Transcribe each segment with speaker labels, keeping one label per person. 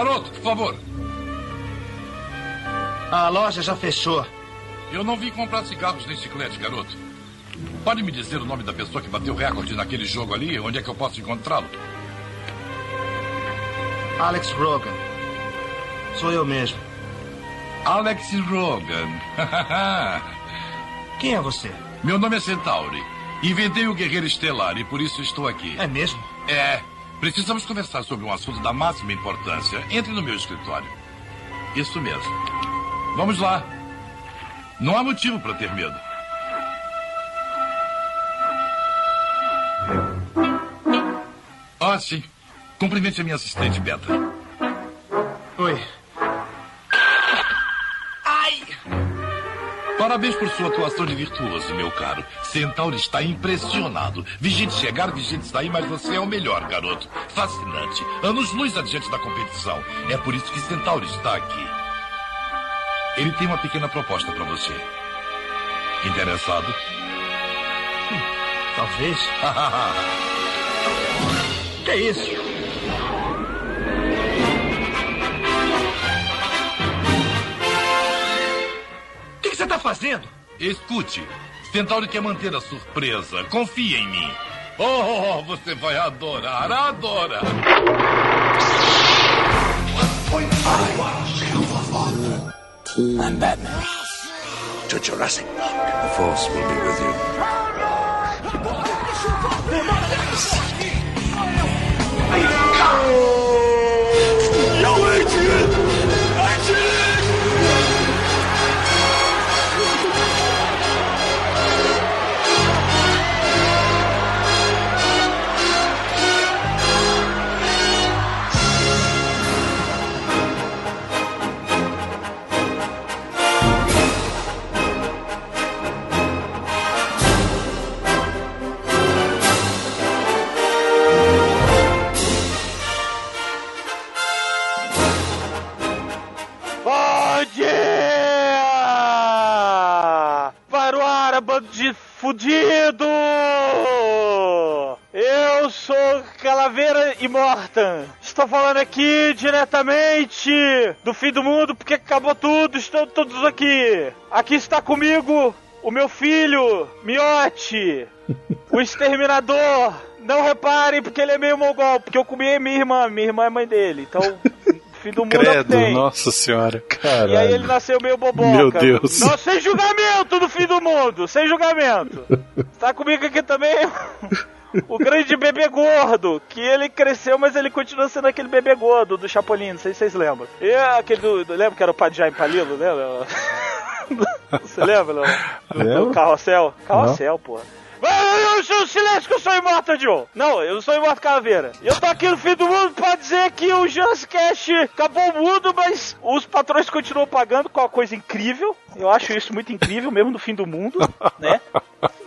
Speaker 1: Garoto, por favor.
Speaker 2: A loja já fechou.
Speaker 1: Eu não vim comprar cigarros nem chiclete, garoto. Pode me dizer o nome da pessoa que bateu recorde naquele jogo ali? Onde é que eu posso encontrá-lo?
Speaker 2: Alex Rogan. Sou eu mesmo.
Speaker 1: Alex Rogan.
Speaker 2: Quem é você?
Speaker 1: Meu nome é Centauri. Inventei o Guerreiro Estelar e por isso estou aqui.
Speaker 2: É mesmo?
Speaker 1: É. Precisamos conversar sobre um assunto da máxima importância. Entre no meu escritório. Isso mesmo. Vamos lá. Não há motivo para ter medo. Ah, sim. Cumprimente a minha assistente, Beta.
Speaker 2: Oi.
Speaker 1: Parabéns por sua atuação de virtuoso, meu caro. Centauro está impressionado. Vigente chegar, vigente sair, mas você é o melhor, garoto. Fascinante. Anos luz adiante da competição. É por isso que Centauro está aqui. Ele tem uma pequena proposta para você. Interessado?
Speaker 2: Hum, talvez. que é isso? Está fazendo?
Speaker 1: Escute. Centauro quer manter a surpresa. Confie em mim. Oh, você vai adorar, adorar.
Speaker 3: I'm Batman. To Jurassic Park. The Force will be with you.
Speaker 4: Bom fudido! Eu sou Calaveira Imortan. Estou falando aqui diretamente do fim do mundo porque acabou tudo, estão todos aqui. Aqui está comigo o meu filho, Miote, o exterminador. Não reparem porque ele é meio mongol, porque eu comi minha irmã, minha irmã é mãe dele. Então, fim do mundo
Speaker 5: Credo,
Speaker 4: tem.
Speaker 5: nossa senhora.
Speaker 4: E aí ele nasceu meio boboca.
Speaker 5: Meu Deus.
Speaker 4: Não, sem julgamento do fim do mundo, sem julgamento. Tá comigo aqui também o grande bebê gordo, que ele cresceu, mas ele continua sendo aquele bebê gordo do Chapolin, não sei se vocês lembram. E aquele do, lembra que era o Padre Jaime Palilo, lembra? Você lembra, não? Do, do. Carrossel? Carrossel, porra. Vai, eu sou silêncio que eu sou imortal, Joe. Não, eu não sou imortal caveira. Eu tô aqui no fim do mundo pra dizer que o Jurassic Cast acabou o mundo, mas os patrões continuam pagando com uma coisa incrível. Eu acho isso muito incrível, mesmo no fim do mundo, né?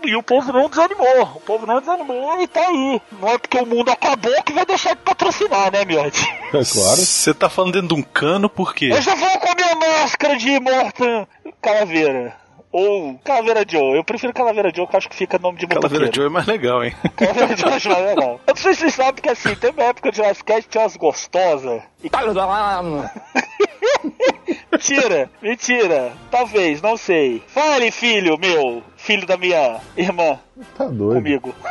Speaker 4: E o povo não desanimou. O povo não desanimou e tá aí. Não é porque o mundo acabou que vai deixar de patrocinar, né, Miotti?
Speaker 6: É claro.
Speaker 5: Você tá falando dentro de um cano por quê?
Speaker 4: Eu já vou com a minha máscara de Mortan Calaveira. Ou Calaveira Joe. Eu prefiro Calaveira Joe, que eu acho que fica nome de
Speaker 5: Calaveira
Speaker 4: motoqueiro.
Speaker 5: Joe é mais legal, hein?
Speaker 4: Calaveira Joe acho mais legal. Eu não sei se vocês sabem que assim, tem uma época de Jurassic Cast que tinha umas gostosas. E... mentira, mentira. Talvez, não sei. Fale, filho meu, filho da minha irmã,
Speaker 6: Tá doido.
Speaker 4: comigo.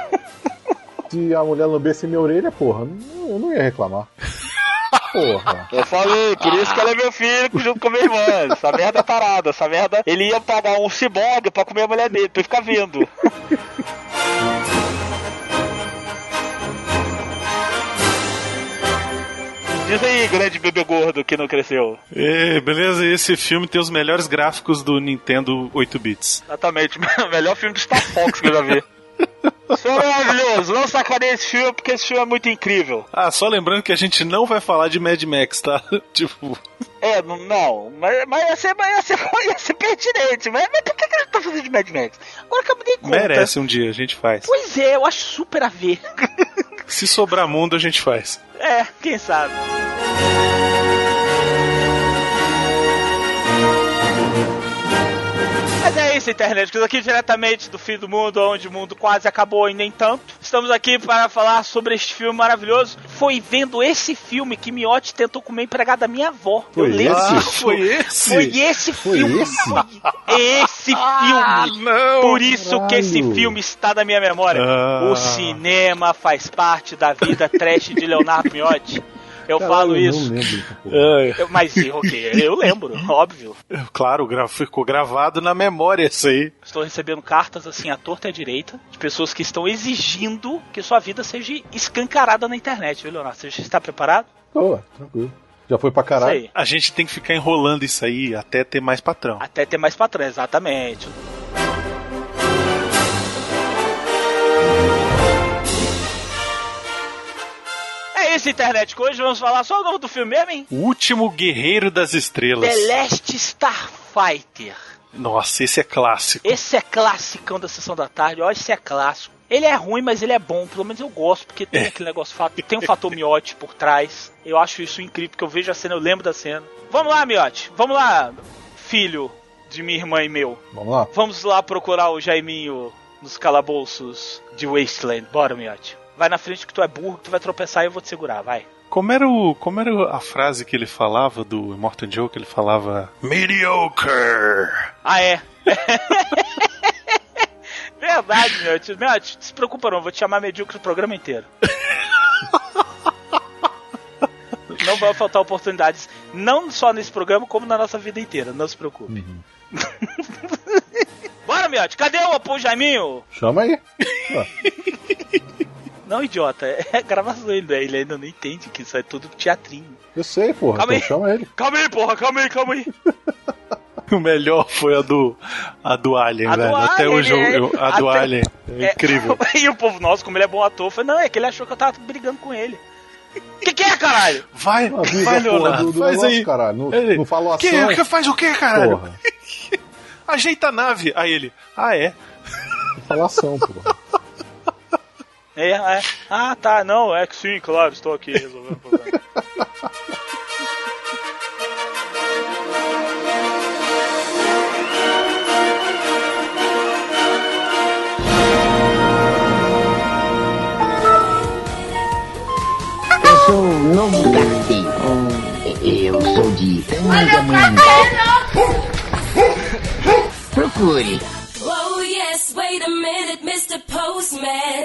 Speaker 6: Se a mulher lambesse minha orelha, porra, eu não ia reclamar. Porra.
Speaker 4: Eu falei, por isso que ela é meu filho junto com a minha irmã. Essa merda é parada, essa merda. Ele ia pagar um ciborgue pra comer a mulher dele, pra ele ficar vendo. Diz aí, grande bebê gordo que não cresceu.
Speaker 5: E, beleza, esse filme tem os melhores gráficos do Nintendo 8 bits.
Speaker 4: Exatamente, o melhor filme do Star Fox que eu já vi. É maravilhoso, não sacaneie esse filme porque esse filme é muito incrível.
Speaker 5: Ah, só lembrando que a gente não vai falar de Mad Max, tá? tipo,
Speaker 4: É, não, não mas, mas, ia ser, mas ia, ser, ia ser pertinente. Mas, mas por que, que a gente tá fazendo de Mad Max? Agora que eu me dei conta.
Speaker 5: merece um dia, a gente faz.
Speaker 4: Pois é, eu acho super a ver.
Speaker 5: Se sobrar mundo, a gente faz.
Speaker 4: É, quem sabe. Isso, internet. Aqui diretamente do fim do mundo, onde o mundo quase acabou e nem tanto. Estamos aqui para falar sobre este filme maravilhoso. Foi vendo esse filme que Miotti tentou comer empregado da minha avó.
Speaker 6: Foi
Speaker 4: Eu lembro
Speaker 6: esse?
Speaker 4: disso.
Speaker 5: Foi esse?
Speaker 4: Foi esse
Speaker 6: Foi
Speaker 4: filme.
Speaker 6: esse?
Speaker 4: Foi esse
Speaker 5: Ah,
Speaker 4: filme.
Speaker 5: não!
Speaker 4: Por isso que esse
Speaker 6: Caralho.
Speaker 4: filme está na minha memória.
Speaker 5: Ah.
Speaker 4: O cinema faz parte da vida trash de Leonardo Miotti. Eu
Speaker 6: Caralho,
Speaker 4: falo
Speaker 6: eu
Speaker 4: isso.
Speaker 6: Não lembro.
Speaker 5: É,
Speaker 4: Eu- mas o quê? Eu lembro, óbvio.
Speaker 5: claro, gra- ficou gravado na memória isso aí.
Speaker 4: Estou recebendo cartas assim à torta e à direita de pessoas que estão exigindo que sua vida seja escancarada na internet, viu, Leonardo? Você está preparado?
Speaker 6: Tô, tranquilo. Já foi pra caralho.
Speaker 5: A gente tem que ficar enrolando isso aí até ter mais patrão.
Speaker 4: Até ter mais patrão, exatamente. É isso, internet. Hoje vamos falar só o nome do filme mesmo, hein?
Speaker 5: O último guerreiro das estrelas.
Speaker 4: The Last Starfighter.
Speaker 5: Nossa, esse é clássico.
Speaker 4: Esse é classicão da sessão da tarde, ó, esse é clássico. Ele é ruim, mas ele é bom, pelo menos eu gosto, porque tem aquele negócio, fa- tem um fator miote por trás. Eu acho isso incrível, porque eu vejo a cena, eu lembro da cena. Vamos lá, miote, vamos lá, filho de minha irmã e meu.
Speaker 6: Vamos lá.
Speaker 4: Vamos lá procurar o Jaiminho nos calabouços de Wasteland. Bora, miote. Vai na frente que tu é burro, que tu vai tropeçar e eu vou te segurar, vai.
Speaker 5: Como era, o, como era a frase que ele falava do Immortal Joe, que ele falava Mediocre!
Speaker 4: Ah, é? Verdade, miote. Miote, não se preocupa não, vou te chamar medíocre o programa inteiro. Não vai faltar oportunidades, não só nesse programa, como na nossa vida inteira, não se preocupe. Bora, miote, cadê o Apu Jaiminho?
Speaker 6: Chama aí.
Speaker 4: Não, idiota, é gravação ainda, ele ainda não entende que isso é tudo teatrinho.
Speaker 6: Eu sei, porra.
Speaker 4: Calma
Speaker 6: Então
Speaker 4: aí.
Speaker 6: chama ele.
Speaker 4: Calma aí, porra, calma aí, calma aí.
Speaker 5: O melhor foi a do, a do Alien,
Speaker 4: A do
Speaker 5: velho. Até
Speaker 4: Alien,
Speaker 5: hoje
Speaker 4: é.
Speaker 5: eu- a do
Speaker 4: Até-
Speaker 5: Alien. É incrível.
Speaker 4: e o povo, nossa, como ele é bom ator, foi, não, é que ele achou que eu tava brigando com ele. Que que é, caralho?
Speaker 5: Vai, vai,
Speaker 6: porra,
Speaker 5: Leonardo,
Speaker 6: do, do
Speaker 5: faz
Speaker 6: negócio,
Speaker 5: aí.
Speaker 6: caralho. Não,
Speaker 5: Ele,
Speaker 6: não falou
Speaker 5: que,
Speaker 6: ação.
Speaker 5: que faz o que, caralho?
Speaker 6: Porra.
Speaker 5: Ajeita a nave. Aí ele, ah, é?
Speaker 6: Não falou ação, porra.
Speaker 4: É, é. Ah, tá, não, é que sim, claro, estou aqui resolvendo o problema.
Speaker 7: Eu sou o novo carteiro. Eu sou de Tangamanga. Procure.
Speaker 8: Wait a minute, Mr. Postman.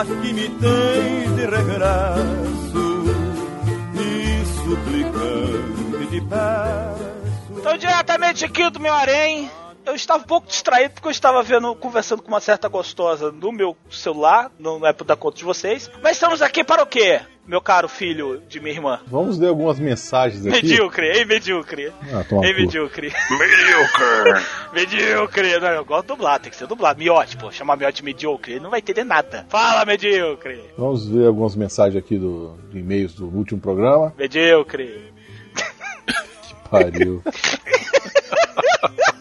Speaker 9: Aqui me tens de regresso
Speaker 4: Então, diretamente aqui do meu harém, eu estava um pouco distraído porque eu estava vendo, conversando com uma certa gostosa no meu celular, não é da conta de vocês. Mas estamos aqui para o quê, meu caro filho de minha irmã?
Speaker 6: Vamos ler algumas mensagens aqui.
Speaker 4: Medíocre, ei, medíocre.
Speaker 6: Ah,
Speaker 4: Ei, medíocre.
Speaker 5: Mediocre.
Speaker 4: Medíocre. Não, eu gosto de dublar, tem que ser dublado. Miote, pô, chamar Miote de medíocre, ele não vai entender nada. Fala, medíocre.
Speaker 6: Vamos ver algumas mensagens aqui do, de e-mails do último programa.
Speaker 4: Medíocre.
Speaker 6: Pariu.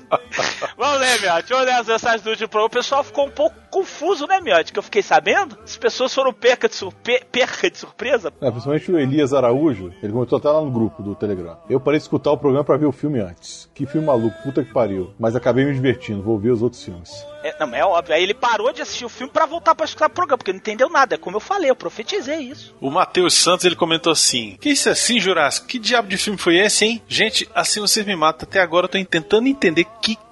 Speaker 4: Vamos ler, Miote. Vamos ler as mensagens do último programa. O pessoal ficou um pouco confuso, né, Miote? Que eu fiquei sabendo. As pessoas foram perca de, surpe... perca de surpresa.
Speaker 6: É, principalmente o Elias Araújo, ele comentou até lá no grupo do Telegram. Eu parei de escutar o programa pra ver o filme antes. Que filme maluco, puta que pariu. Mas acabei me divertindo, vou ver os outros filmes.
Speaker 4: É, não, é óbvio. Aí ele parou de assistir o filme pra voltar pra escutar o programa, porque não entendeu nada. É como eu falei, eu profetizei isso.
Speaker 5: O Matheus Santos ele comentou assim: Que isso é assim, Jurássico? Que diabo de filme foi esse, hein? Gente, assim vocês me matam. Até agora eu tô tentando entender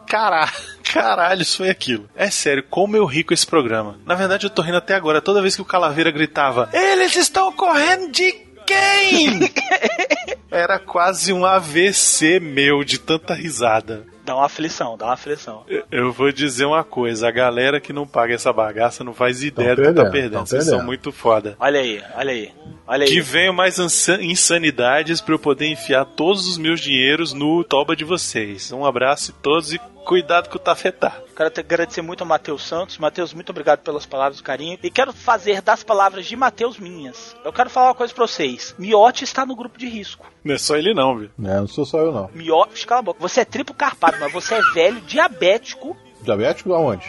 Speaker 5: caralho, caralho isso foi aquilo. É sério, como eu ri com esse programa. Na verdade, eu tô rindo até agora. Toda vez que o Calaveira gritava: Eles estão correndo de quem? Era quase um AVC meu de tanta risada.
Speaker 4: Dá uma aflição, dá uma aflição.
Speaker 5: Eu- Eu vou dizer uma coisa: a galera que não paga essa bagaça não faz ideia do que tá
Speaker 6: perdendo,
Speaker 5: Vocês
Speaker 6: perdendo.
Speaker 5: são muito foda.
Speaker 4: Olha aí, olha aí. Olha aí.
Speaker 5: Que venham mais insa- insanidades pra eu poder enfiar todos os meus dinheiros no toba de vocês. Um abraço e todos e Cuidado com o tafetá.
Speaker 4: Quero te- agradecer muito ao Matheus Santos. Matheus, muito obrigado pelas palavras do carinho. E quero fazer das palavras de Matheus minhas. Eu quero falar uma coisa pra vocês. Miote está no grupo de risco.
Speaker 5: Não é só ele não, viu?
Speaker 6: É, não sou só eu, não.
Speaker 4: Miote, cala a boca. Você é triplo carpado, mas você é velho, diabético.
Speaker 6: Diabético aonde?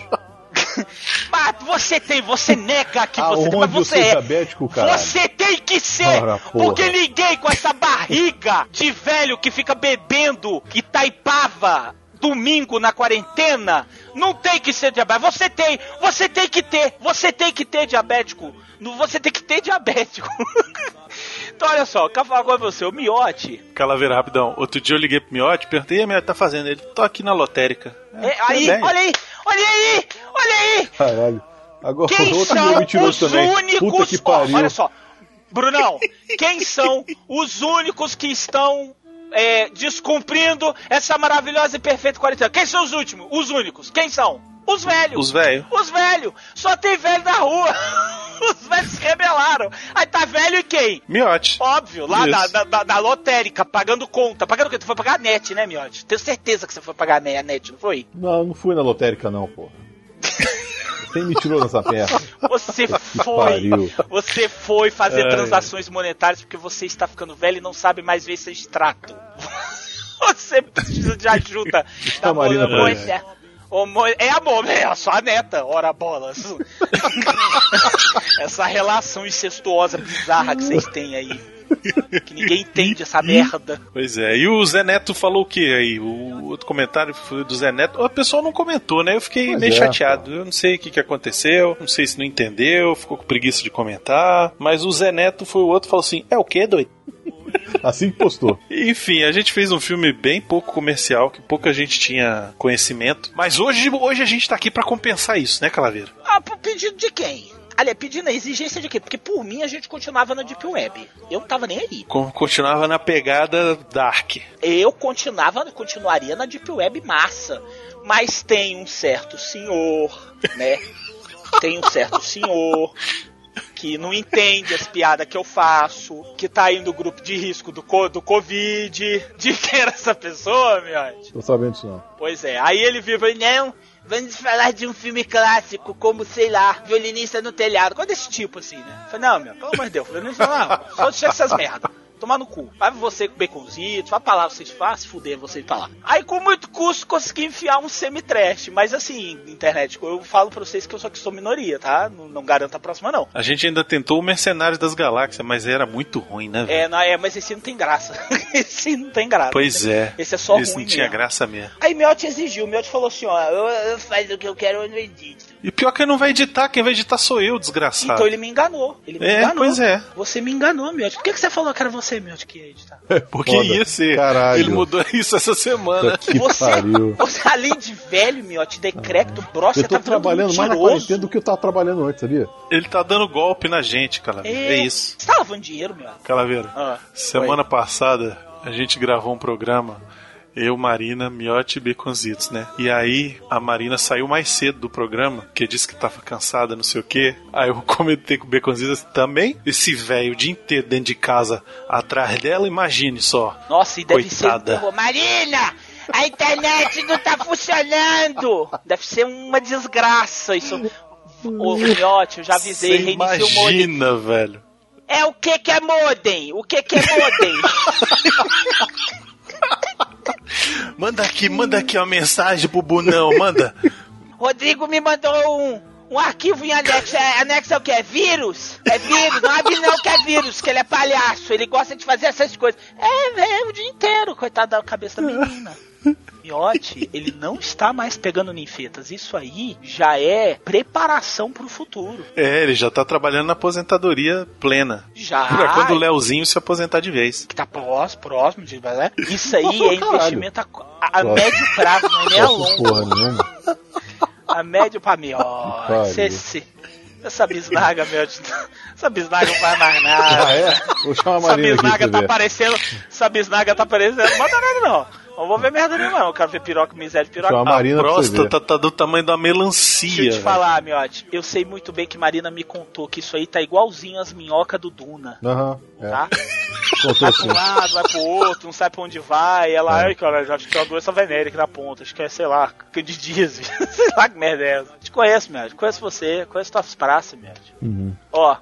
Speaker 4: Mas você tem, você nega que você tem, mas
Speaker 6: Aonde
Speaker 4: você é.
Speaker 6: diabético, cara?
Speaker 4: Você tem que ser!
Speaker 6: Ora,
Speaker 4: porque ninguém com essa barriga de velho que fica bebendo e taipava domingo na quarentena não tem que ser diabético. Você tem, você tem que ter, você tem que ter diabético. Você tem que ter diabético. então olha só, quero falar com você, o miote.
Speaker 5: Calaveira, rapidão. Outro dia eu liguei pro Miotti, perguntei, e a Miotti tá fazendo? Ele, tô aqui na lotérica.
Speaker 4: É, aí,
Speaker 5: bem.
Speaker 4: olha aí, olha aí, olha aí.
Speaker 6: Caralho. Agora
Speaker 4: Quem
Speaker 6: outro
Speaker 4: são os
Speaker 6: também.
Speaker 4: únicos.
Speaker 6: Puta que pariu.
Speaker 4: olha só, Brunão, quem são os únicos que estão é, descumprindo essa maravilhosa e perfeita quarentena? Quem são os últimos? Os únicos? Quem são? Os velhos.
Speaker 5: Os velhos.
Speaker 4: Os velhos. Só tem velho na rua. Os velhos se rebelaram. Aí tá velho e quem?
Speaker 5: Miotti.
Speaker 4: Óbvio, lá da, da, da- da lotérica, pagando conta. Pagando o quê? Tu foi pagar a net, né, Miotti? Tenho certeza que você foi pagar a net, a net, não foi?
Speaker 6: Não, não fui na lotérica, não, porra. Tem mentiroso nessa perna.
Speaker 4: Você foi.
Speaker 6: pariu.
Speaker 4: Você foi fazer
Speaker 5: Ai.
Speaker 4: transações monetárias porque você está ficando velho e não sabe mais ver seu extrato. Você precisa de ajuda.
Speaker 6: a Marina pra
Speaker 4: É amor, é só a neta, ora bolas. Essa relação incestuosa bizarra que vocês têm aí. Que ninguém entende essa merda.
Speaker 5: Pois é. E o Zé Neto falou o que aí? O outro comentário foi do Zé Neto. O pessoal não comentou, né? Eu fiquei
Speaker 6: Pois
Speaker 5: meio
Speaker 6: é,
Speaker 5: chateado. Eu não sei o que, que aconteceu. Não sei se não entendeu. Ficou com preguiça de comentar. Mas o Zé Neto foi o outro e falou assim: É o quê, doido?
Speaker 6: Assim que postou.
Speaker 5: Enfim, a gente fez um filme bem pouco comercial, que pouca gente tinha conhecimento. Mas hoje, hoje a gente tá aqui pra compensar isso, né, Calaveira?
Speaker 4: Ah, por pedido de quem? Aliás, pedindo a exigência de quê? Porque por mim a gente continuava na Deep Web. Eu não tava nem aí.
Speaker 5: Continuava na pegada Dark.
Speaker 4: Eu continuava, continuaria na Deep Web massa. Mas tem um certo senhor, né? Tem um certo senhor que não entende as piadas que eu faço, que tá aí no grupo de risco do, co- do Covid. De quem era essa pessoa, meu?
Speaker 6: Tô sabendo disso não.
Speaker 4: Pois é, aí ele e falou, não, vamos falar de um filme clássico, como, sei lá, Violinista no Telhado, coisa desse tipo, assim, né? Falei, não, meu, pelo amor de Deus, Violinista não, só deixa essas merda. Tomar no cu. Vai você com baconzitos, vai pra lá, vocês se fuder, vocês pra lá. Aí com muito custo consegui enfiar um semi-trash, mas assim, internet, eu falo pra vocês que eu só que sou minoria, tá? Não, não garanto a próxima, não.
Speaker 5: A gente ainda tentou o Mercenários das Galáxias, mas era muito ruim, né?
Speaker 4: É, não, é, mas esse não tem graça. esse não tem graça.
Speaker 5: Pois é.
Speaker 4: Esse é só
Speaker 5: Esse
Speaker 4: ruim
Speaker 5: não tinha
Speaker 4: mesmo.
Speaker 5: graça mesmo.
Speaker 4: Aí Miotti exigiu, Miotti falou assim, ó, eu, eu faço o que eu quero, eu não edito.
Speaker 5: E pior que ele não vai editar, quem vai editar sou eu, desgraçado.
Speaker 4: Então ele me enganou. Ele me
Speaker 5: É,
Speaker 4: enganou.
Speaker 5: pois é.
Speaker 4: Você me enganou, Miotti. Por que, que você falou que era você, Miotti, que ia editar?
Speaker 5: Porque
Speaker 6: Foda.
Speaker 5: ia ser.
Speaker 6: Caralho.
Speaker 5: Ele mudou isso essa semana.
Speaker 6: Que
Speaker 4: Você,
Speaker 6: pariu.
Speaker 4: você, além de velho, Miotti, decrépito, broxa,
Speaker 6: Eu
Speaker 4: você
Speaker 6: tô
Speaker 4: tá
Speaker 6: trabalhando mais na quarentena do que eu tava trabalhando antes, sabia?
Speaker 5: Ele tá dando golpe na gente, Calaveira. É,
Speaker 4: É,
Speaker 5: isso.
Speaker 4: Você tá lavando dinheiro, Miotti?
Speaker 5: Calaveira,
Speaker 4: Ah,
Speaker 5: semana passada a gente gravou um programa. Eu, Marina, Miotti e Baconzitos, né? E aí a Marina saiu mais cedo do programa, porque disse que tava cansada, não sei o quê. Aí eu comentei com o Baconzitos também. Esse velho o dia inteiro dentro de casa atrás dela, imagine só.
Speaker 4: Nossa, e deve
Speaker 5: Coitada.
Speaker 4: ser. Marina! A internet não tá funcionando! Deve ser uma desgraça isso. Ô, Miotti, eu já avisei,
Speaker 5: Você
Speaker 4: reinicia o modem.
Speaker 5: imagina, velho.
Speaker 4: É o que que é modem? O que que é modem?
Speaker 5: Manda aqui, manda aqui uma mensagem pro Bunão, manda.
Speaker 4: Rodrigo me mandou um, um arquivo em anexo. É, anexo é o que? É vírus? É vírus. Não abre não que é vírus, que ele é palhaço. Ele gosta de fazer essas coisas. É, velho, o dia inteiro, coitado da cabeça da menina. Miotti, ele não está mais pegando ninfetas. Isso aí já é preparação pro futuro.
Speaker 5: É, ele já tá trabalhando na aposentadoria plena.
Speaker 4: Já.
Speaker 5: Pra quando o Leozinho se aposentar de vez.
Speaker 4: Que tá próximo, próximo de. Né? Isso aí é
Speaker 6: Caralho.
Speaker 4: investimento a, a- médio prazo, não é nem a longo.
Speaker 6: porra nenhuma.
Speaker 4: A médio pra cê, essa bisnaga, meu. Essa bisnaga não faz mais nada.
Speaker 6: Ah, é? Vou chamar a
Speaker 4: Essa
Speaker 6: Marina
Speaker 4: bisnaga tá
Speaker 6: ver.
Speaker 4: aparecendo. Essa bisnaga tá aparecendo. Não manda nada, não. Não vou ver merda nenhuma, não. Eu quero ver piroca, miséria de piroca.
Speaker 6: Chama a Marina
Speaker 5: a próstata tá do tamanho da melancia.
Speaker 4: Deixa eu te
Speaker 5: velho.
Speaker 4: falar, miote. Eu sei muito bem que Marina me contou que isso aí tá igualzinho as minhocas do Duna.
Speaker 6: Aham, é.
Speaker 4: Tá?
Speaker 6: Contou
Speaker 4: Vai pra um lado, vai pro outro, não sabe pra onde vai. Ela,
Speaker 6: É.
Speaker 4: ai, cara, já acho que é uma doença venérica na ponta. Acho que é, sei lá, candidíase. sei lá que merda é essa. Te conheço, miote. Conheço você, conheço tuas praças, miote.
Speaker 6: Uhum.
Speaker 4: Ó,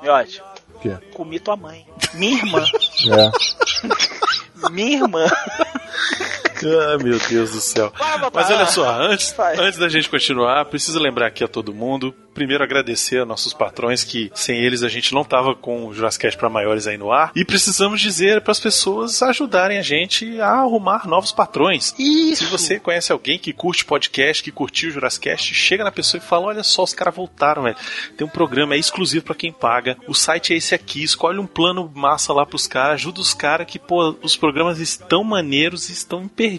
Speaker 4: miote.
Speaker 6: O quê?
Speaker 4: Comi tua mãe. Minha irmã.
Speaker 6: É.
Speaker 4: Minha irmã.
Speaker 5: Ai, meu Deus do céu. Mas olha só, antes, antes da gente continuar, preciso lembrar aqui a todo mundo. Primeiro agradecer a nossos patrões que sem eles a gente não tava com o Jurassic para maiores aí no ar. E precisamos dizer para as pessoas ajudarem a gente a arrumar novos patrões.
Speaker 4: Isso.
Speaker 5: Se você conhece alguém que curte podcast, que curtiu o Jurassic chega na pessoa e fala: Olha só, os caras voltaram, velho. Tem um programa é exclusivo para quem paga. O site é esse aqui. Escolhe um plano massa lá pros caras. Ajuda os caras que, pô, os programas estão maneiros e estão imperdíveis.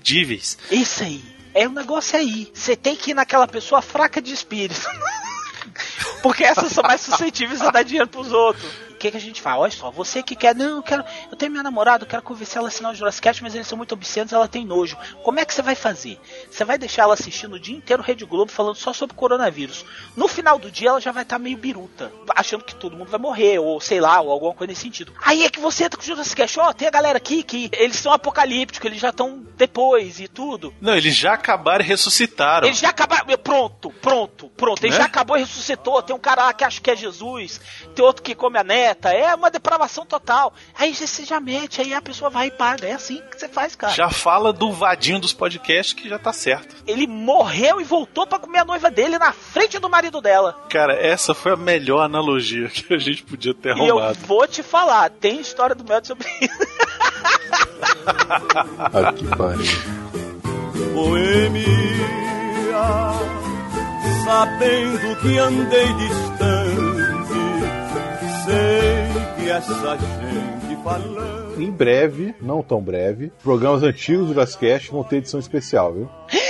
Speaker 4: Isso aí. É o negócio aí. Você tem que ir naquela pessoa fraca de espírito. Porque essas são mais suscetíveis a dar dinheiro pros outros. O que, que a gente fala? Olha só, você que quer, não, eu quero. Eu tenho minha namorada, eu quero convencer ela a assinar o Jurassic Cast, mas eles são muito obscenos, ela tem nojo. Como é que você vai fazer? Você vai deixar ela assistindo o dia inteiro Rede Globo falando só sobre coronavírus. No final do dia ela já vai estar meio biruta, achando que todo mundo vai morrer, ou sei lá, ou alguma coisa nesse sentido. Aí é que você entra com o Jurassic Cast, ó, tem a galera aqui que eles são apocalípticos, eles já estão depois e tudo.
Speaker 5: Não, eles já acabaram e ressuscitaram.
Speaker 4: Eles já acabaram. Pronto, pronto, pronto. Ele
Speaker 5: Né?
Speaker 4: já acabou e ressuscitou. Tem um cara lá que acha que é Jesus. Tem outro que come a É uma depravação total. Aí você já mete, aí a pessoa vai e paga. É assim que você faz, cara.
Speaker 5: Já fala do vadinho dos podcasts que já tá certo.
Speaker 4: Ele morreu e voltou pra comer a noiva dele na frente do marido dela.
Speaker 5: Cara, essa foi a melhor analogia que a gente podia ter
Speaker 4: E eu
Speaker 5: arrumado.
Speaker 4: vou te falar, tem história do Mel sobre isso.
Speaker 6: Ah, que pariu.
Speaker 9: Boêmia, sabendo que andei distante,
Speaker 6: Em breve, não tão breve, programas antigos do Jurassic Cast vão ter edição especial, viu?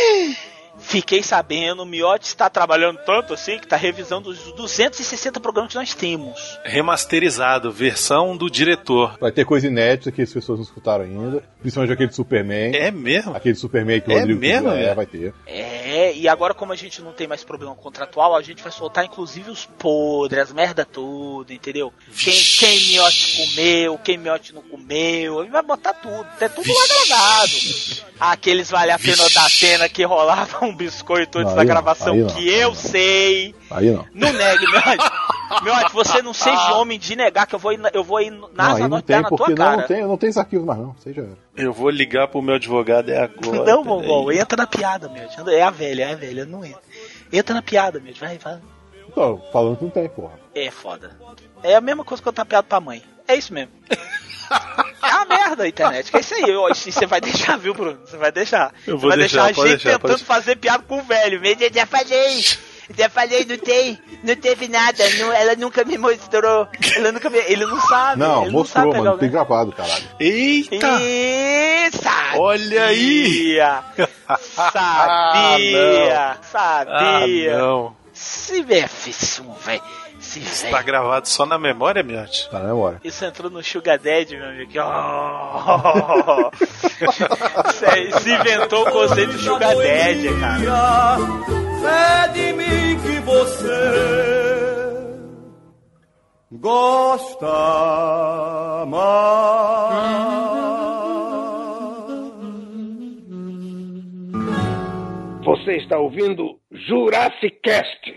Speaker 4: Fiquei sabendo, o Miotti está trabalhando tanto assim que tá revisando os 260 programas que nós temos.
Speaker 5: Remasterizado, versão do diretor.
Speaker 6: Vai ter coisa inédita que as pessoas não escutaram ainda, principalmente aquele Superman.
Speaker 5: É mesmo?
Speaker 6: Aquele Superman que o
Speaker 5: É
Speaker 6: Rodrigo
Speaker 5: mesmo,
Speaker 6: quiser,
Speaker 5: velho?
Speaker 6: vai ter.
Speaker 4: É, e agora como a gente não tem mais problema contratual, a gente vai soltar inclusive os podres, as merda tudo, entendeu? Quem, quem miote comeu, quem miote não comeu, ele vai botar tudo, é tudo lá gravado. Aqueles vale a pena da cena que rolava um biscoito antes
Speaker 6: Não,
Speaker 4: da
Speaker 6: não,
Speaker 4: gravação,
Speaker 6: não,
Speaker 4: que eu
Speaker 6: não.
Speaker 4: sei.
Speaker 6: Aí não.
Speaker 4: Não negue, miote. Miote, você não seja homem de negar que eu vou ir, na- eu vou ir
Speaker 6: não,
Speaker 4: na
Speaker 6: aí não
Speaker 4: Norte
Speaker 6: tem,
Speaker 4: na tua
Speaker 6: porque não,
Speaker 4: cara.
Speaker 6: não tem, não tem esses arquivos mais não. Seja.
Speaker 5: Eu vou ligar pro meu advogado é agora.
Speaker 4: Não. Mongol, entra na piada, Miote. É a velha, é a velha, não entra. Entra na piada, Miote, vai, vai.
Speaker 6: Tô falando que não tem, porra.
Speaker 4: É foda. É a mesma coisa que eu tapeado pra mãe. É isso mesmo. É uma merda a internet. Que é isso aí. ó, e Você vai deixar, viu, Bruno? Você vai deixar.
Speaker 5: Eu
Speaker 4: Você
Speaker 5: vou
Speaker 4: vai
Speaker 5: deixar,
Speaker 4: deixar, a gente
Speaker 5: deixar,
Speaker 4: tentando
Speaker 5: pode-
Speaker 4: fazer piada com o velho. Eu já falei. Já falei, não tem, não teve nada, não- ela nunca me mostrou. Ela nunca me, ele não sabe.
Speaker 6: Não,
Speaker 4: ele
Speaker 6: mostrou,
Speaker 4: não sabe
Speaker 6: mano. Tem gravado, caralho.
Speaker 5: Eita!
Speaker 4: Sabia.
Speaker 5: Olha aí!
Speaker 4: Sabia!
Speaker 5: Ah,
Speaker 4: Sabia!
Speaker 5: não.
Speaker 4: Se vê, um velho. Se
Speaker 5: Tá gravado só na memória, Miotti?
Speaker 6: Tá na memória.
Speaker 4: Isso entrou no Sugar Daddy, meu amigo. Oh. Cê- Se inventou o conceito de Sugar Daddy, cara.
Speaker 9: É de mim que você gosta mais.
Speaker 10: Você está ouvindo Jurassic Cast.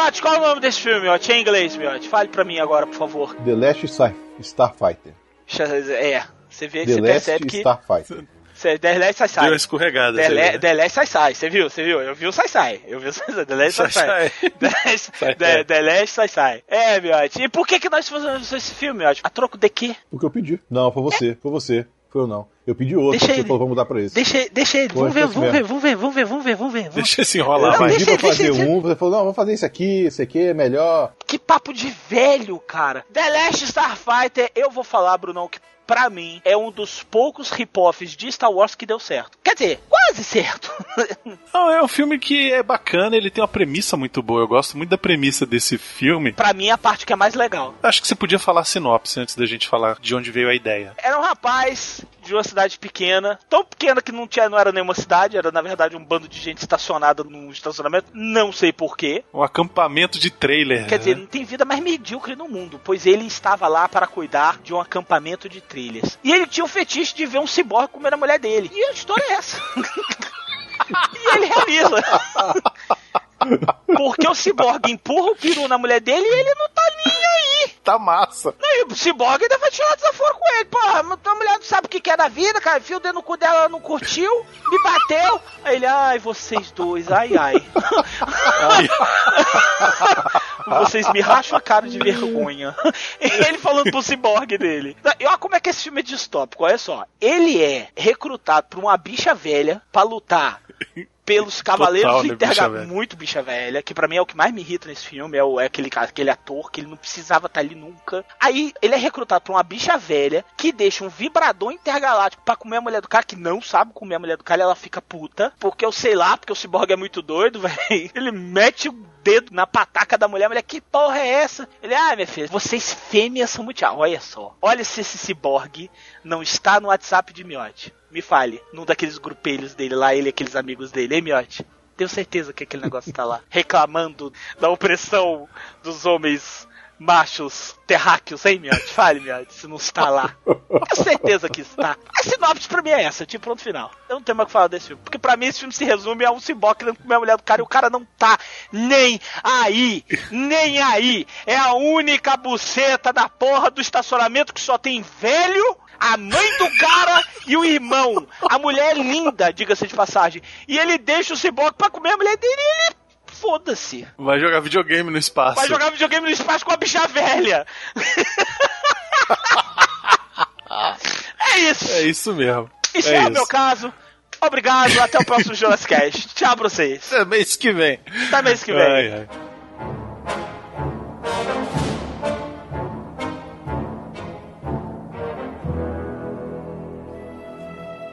Speaker 4: Miotti, qual é o nome desse filme, Miotti? É em inglês, Miotti. Fale pra mim agora, por favor.
Speaker 6: The Last Star- Starfighter.
Speaker 4: É, você vê,
Speaker 6: The
Speaker 4: você
Speaker 6: Last
Speaker 4: percebe que.
Speaker 6: Starfighter.
Speaker 4: Cê, The Last Sai
Speaker 5: Deu
Speaker 4: Sai.
Speaker 5: uma escorregada.
Speaker 4: The, Le-
Speaker 5: vê.
Speaker 4: The Last Sai Sai. Você viu? Você viu? Eu vi o Sai Sai. Eu vi o Sai Sai. The Last Sai Sai. The Last-
Speaker 5: Sai,
Speaker 4: The- Last Sai Sai. É, Miotti. E por que que nós fazemos esse filme, Miotti? A troco de quê?
Speaker 6: O que eu pedi. Não, foi você, foi você. Foi eu não. Eu pedi outro,
Speaker 4: Deixa
Speaker 6: você
Speaker 4: ele.
Speaker 6: falou pra mudar pra esse.
Speaker 4: Deixa, deixa ele, vamos ver, vamos ver, vamos ver, vamos ver, vamos ver, vamos ver. vamos.
Speaker 5: Deixa esse
Speaker 6: Eu
Speaker 5: enrolar, vai.
Speaker 6: pedi pra
Speaker 4: deixa-
Speaker 6: fazer
Speaker 4: deixa-
Speaker 6: um, você falou, não, vamos fazer isso aqui, esse aqui é melhor.
Speaker 4: Que papo de velho, cara. The Last Starfighter, eu vou falar, Brunão, que pra mim é um dos poucos rip-offs de Star Wars que deu certo. Quer dizer, quase certo.
Speaker 5: Não, é um filme que é bacana, ele tem uma premissa muito boa. Eu gosto muito da premissa desse filme.
Speaker 4: pra mim é a parte que é mais legal.
Speaker 5: Acho que você podia falar a sinopse antes da gente falar de onde veio a ideia.
Speaker 4: Era um rapaz de uma cidade pequena, tão pequena que não, tinha, não era nenhuma cidade, era na verdade um bando de gente estacionada num estacionamento, não sei porquê.
Speaker 5: Um acampamento de trailer.
Speaker 4: Quer dizer,
Speaker 5: né?
Speaker 4: não tem vida mais medíocre no mundo, pois ele estava lá para cuidar de um acampamento de trilhas. E ele tinha o fetiche de ver um ciborgue comer a mulher dele. E a história é essa. e ele realiza. Porque o ciborgue empurra o peru na mulher dele e ele não tá nem aí.
Speaker 5: Tá massa.
Speaker 4: Aí o ciborgue ainda vai tirar desaforo com ele. Porra, tua mulher não sabe o que que é da vida, cara. Fio o dedo no cu dela, ela não curtiu, me bateu. Aí ele, ai, vocês dois, ai, ai. Vocês me racham a cara de vergonha. ele falando pro ciborgue dele. E olha como é que esse filme é distópico, olha só. Ele é recrutado por uma bicha velha pra lutar pelos Cavaleiros
Speaker 5: Total,
Speaker 4: do Intergaláctico. Muito bicha velha, que pra mim é o que mais me irrita nesse filme, é, o, é aquele, aquele ator que ele não precisava estar ali nunca. Aí ele é recrutado por uma bicha velha que deixa um vibrador intergaláctico pra comer a mulher do cara, que não sabe comer a mulher do cara, e ela fica puta. Porque eu sei lá, porque o ciborgue é muito doido, velho. Ele mete o dedo na pataca da mulher, a mulher, que porra é essa? Ele, ah, minha filha, vocês fêmeas são muito. Olha só. Olha se esse ciborgue não está no WhatsApp de Miote. Me fale, num daqueles grupelhos dele lá, ele e aqueles amigos dele, hein, Miote? Tenho certeza que aquele negócio tá lá. Reclamando da opressão dos homens machos terráqueos, hein, Miote? Fale, Miote, se não está lá. Tenho certeza que está. A sinopse pra mim é essa, tipo, pronto, final. Eu não tenho mais o que falar desse filme. Porque pra mim esse filme se resume a um ciboque comer a mulher do cara e o cara não tá nem aí. Nem aí. É a única buceta da porra do estacionamento que só tem velho a mãe do cara e o irmão. A mulher é linda, diga-se de passagem. E ele deixa o ciborgue pra comer a mulher dele e ele. Foda-se.
Speaker 5: Vai jogar videogame no espaço.
Speaker 4: Vai jogar videogame no espaço com a bicha velha. é isso.
Speaker 5: É isso mesmo.
Speaker 4: Isso
Speaker 5: é
Speaker 4: é, o meu caso. Obrigado, até o próximo Jonas Cast. Tchau pra vocês.
Speaker 5: Até mês que vem.
Speaker 4: Até mês que vem.
Speaker 5: Ai, ai.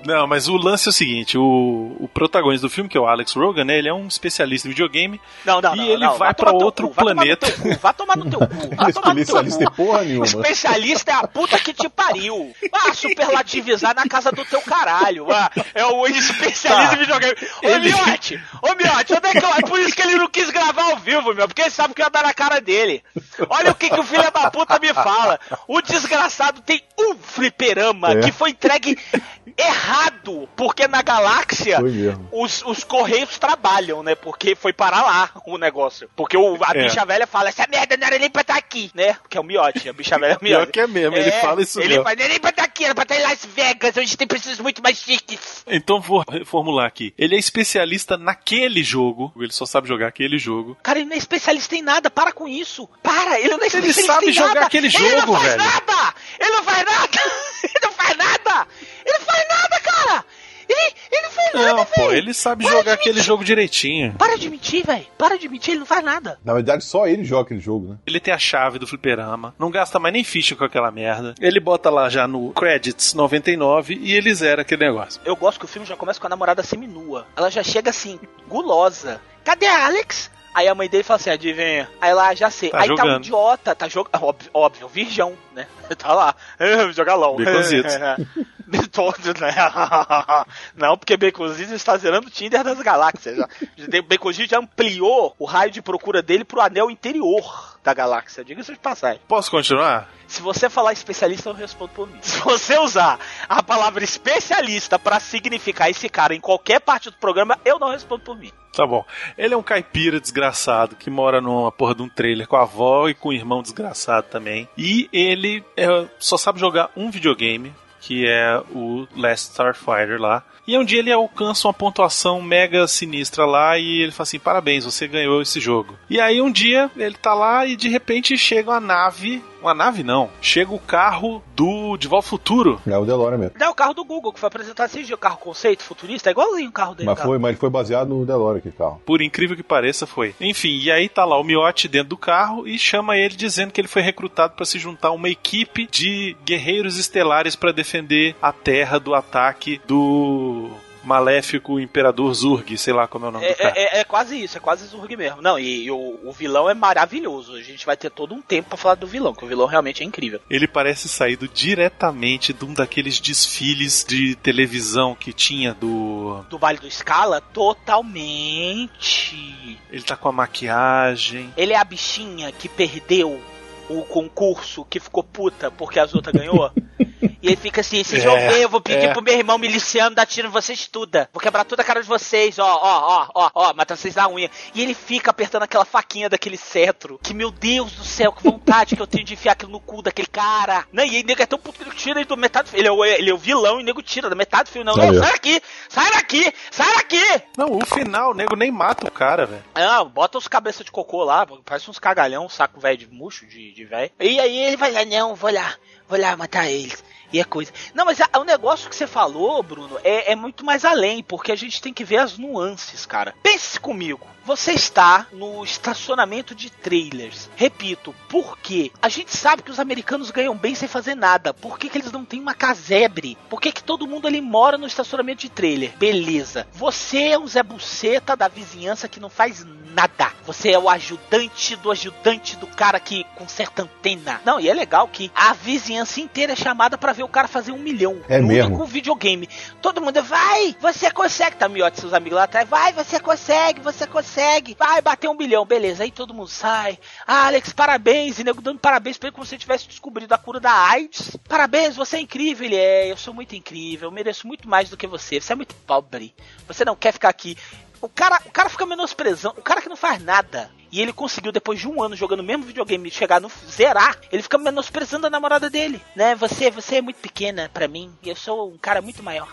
Speaker 5: Não, mas o lance é o seguinte: o, o protagonista do filme, que é o Alex Rogan, né? Ele é um especialista em videogame.
Speaker 4: Não, não,
Speaker 5: e
Speaker 4: não,
Speaker 5: ele
Speaker 4: não,
Speaker 5: vai
Speaker 4: teu
Speaker 5: outro
Speaker 4: cu, vai tomar no
Speaker 5: planeta.
Speaker 4: teu cu, Vai tomar no teu cu. Vai tomar no teu
Speaker 6: Especialista
Speaker 4: cu.
Speaker 6: porra nenhuma.
Speaker 4: Especialista é a puta que te pariu. Ah, superlativizar na casa do teu caralho. Ah, é o especialista
Speaker 5: Tá.
Speaker 4: em videogame. Ô,
Speaker 5: Ele-
Speaker 4: Miote! Ô, Miote, onde é que eu... É por isso que ele não quis gravar ao vivo, meu. Porque ele sabe que eu ia dar na cara dele. Olha o que, que o filho da puta me fala. O desgraçado tem um fliperama
Speaker 6: É.
Speaker 4: que foi entregue errado. Porque na galáxia os, os correios trabalham, né? Porque foi parar lá o negócio. Porque o, a
Speaker 5: É.
Speaker 4: bicha velha fala, essa merda não era nem pra estar aqui, né? Porque é o miote, a bicha velha é o
Speaker 5: Pior
Speaker 4: miote.
Speaker 5: que é mesmo, ele fala isso
Speaker 4: Ele
Speaker 5: mesmo.
Speaker 4: fala, não era nem pra estar aqui, era pra estar em Las Vegas, onde tem pessoas muito mais chiques.
Speaker 5: Então vou reformular aqui. Ele é especialista naquele jogo. Ele só sabe jogar aquele jogo.
Speaker 4: Cara, ele não é especialista em nada, para com isso. Para, ele não é especialista
Speaker 5: sabe
Speaker 4: em
Speaker 5: jogar
Speaker 4: nada.
Speaker 5: aquele
Speaker 4: Ele
Speaker 5: jogo,
Speaker 4: não faz
Speaker 5: velho.
Speaker 4: nada! Ele não faz nada! Ele não faz nada! Ele não faz nada, cara! Ele, ele não faz
Speaker 5: Não,
Speaker 4: nada,
Speaker 5: pô,
Speaker 4: velho!
Speaker 5: ele sabe
Speaker 4: Para
Speaker 5: jogar aquele
Speaker 4: mentir.
Speaker 5: jogo direitinho.
Speaker 4: Para de mentir, velho! Para de mentir, ele não faz nada.
Speaker 6: Na verdade, só ele joga aquele jogo, né?
Speaker 5: Ele tem a chave do fliperama, não gasta mais nem ficha com aquela merda. Ele bota lá já no Credits 99 e ele zera aquele negócio.
Speaker 4: Eu gosto que o filme já começa com a namorada seminua. Ela já chega assim, gulosa. Cadê a Alex? Aí a mãe dele fala assim, adivinha? Aí ela, já sei.
Speaker 5: Tá
Speaker 4: Aí tá um
Speaker 5: jogando.
Speaker 4: idiota, tá jogando. Óbvio, óbvio, virgão, né? Tá lá. Jogalão.
Speaker 5: Baconzitos.
Speaker 4: Todo, né? Não, porque Baconzitos está zerando o Tinder das galáxias. Baconzitos já ampliou o raio de procura dele pro anel interior da galáxia. Diga-se de passagem.
Speaker 5: Posso continuar?
Speaker 4: Se você falar especialista, eu respondo por mim. Se você usar a palavra especialista pra significar esse cara em qualquer parte do programa, eu não respondo por mim.
Speaker 5: Tá bom. Ele é um caipira desgraçado que mora numa porra de um trailer com a avó e com o irmão desgraçado também. E ele é, só sabe jogar um videogame, que é o Last Starfighter lá. E um dia ele alcança uma pontuação mega sinistra lá e ele fala assim: parabéns, você ganhou esse jogo. E aí um dia ele tá lá e de repente chega uma nave Uma nave não. Chega o carro do De Volta ao Futuro.
Speaker 6: É o DeLorean mesmo.
Speaker 4: Não, o carro do Google, que foi apresentado esse dia, o carro conceito futurista, é igualzinho o carro dele.
Speaker 6: Mas foi, mas ele foi baseado no DeLorean aquele carro.
Speaker 5: Por incrível que pareça, foi. Enfim, e aí tá lá o Miotti dentro do carro e chama ele dizendo que ele foi recrutado para se juntar a uma equipe de guerreiros estelares para defender a Terra do ataque do maléfico Imperador Zurg, sei lá como é o nome
Speaker 4: É,
Speaker 5: do cara.
Speaker 4: é- é quase isso, é quase Zurg mesmo. Não, e, e o, o vilão é maravilhoso. A gente vai ter todo um tempo pra falar do vilão, que o vilão realmente é incrível.
Speaker 5: Ele parece saído diretamente de um daqueles desfiles de televisão que tinha do.
Speaker 4: Do Vale do Scala, totalmente.
Speaker 5: Ele tá com a maquiagem.
Speaker 4: Ele é a bichinha que perdeu o concurso, que ficou puta porque a Zuta ganhou. E ele fica assim, vocês vão
Speaker 5: É,
Speaker 4: ver, eu vou pedir
Speaker 5: é.
Speaker 4: pro meu irmão miliciano dar tiro em vocês tudo. Vou quebrar toda a cara de vocês, ó, ó, ó, ó, ó, matar vocês na unha. E ele fica apertando aquela faquinha daquele cetro. Que, meu Deus do céu, que vontade que eu tenho de enfiar aquilo no cu daquele cara. Não, e aí, nego é tão puto que ele tira ele do metade do filme. Ele, é o- ele é o vilão e o nego tira da metade do filme. Não, não, sai daqui, sai daqui, sai daqui.
Speaker 5: Não, o final, o nego nem mata o cara, velho.
Speaker 4: Não, bota os cabeças de cocô lá, parece uns cagalhão, um saco velho de murcho, de, de velho. E aí ele vai lá, não, vou lá, vou lá matar eles. E é coisa. Não, mas a- o negócio que você falou, Bruno, é, é muito mais além, porque a gente tem que ver as nuances, cara. Pense comigo. Você está no estacionamento de trailers. Repito, por quê? A gente sabe que os americanos ganham bem sem fazer nada. Por que, que eles não têm uma casebre? Por que, que todo mundo ali mora no estacionamento de trailer? Beleza. Você é um Zé Buceta da vizinhança que não faz nada. Você é o ajudante do ajudante do cara que conserta antena. Não, e é legal que a vizinhança inteira é chamada pra ver o cara fazer um milhão.
Speaker 6: É
Speaker 4: no
Speaker 6: mesmo?
Speaker 4: único videogame. Todo mundo vai, você consegue. Tá miote seus amigos lá atrás. Vai, você consegue, você consegue. Vai bater um milhão, beleza. Aí todo mundo sai. Ah, Alex, parabéns. E nego dando parabéns pra ele como se tivesse descobrido a cura da AIDS. Parabéns, você é incrível. Ele é, eu sou muito incrível. Eu mereço muito mais do que você. Você é muito pobre. Você não quer ficar aqui. O cara, o cara fica menosprezando. O cara que não faz nada. E ele conseguiu, depois de um ano jogando o mesmo videogame, chegar no zerar. Ele fica menosprezando a namorada dele. Né? Você, você é muito pequena pra mim. Eu sou um cara muito maior.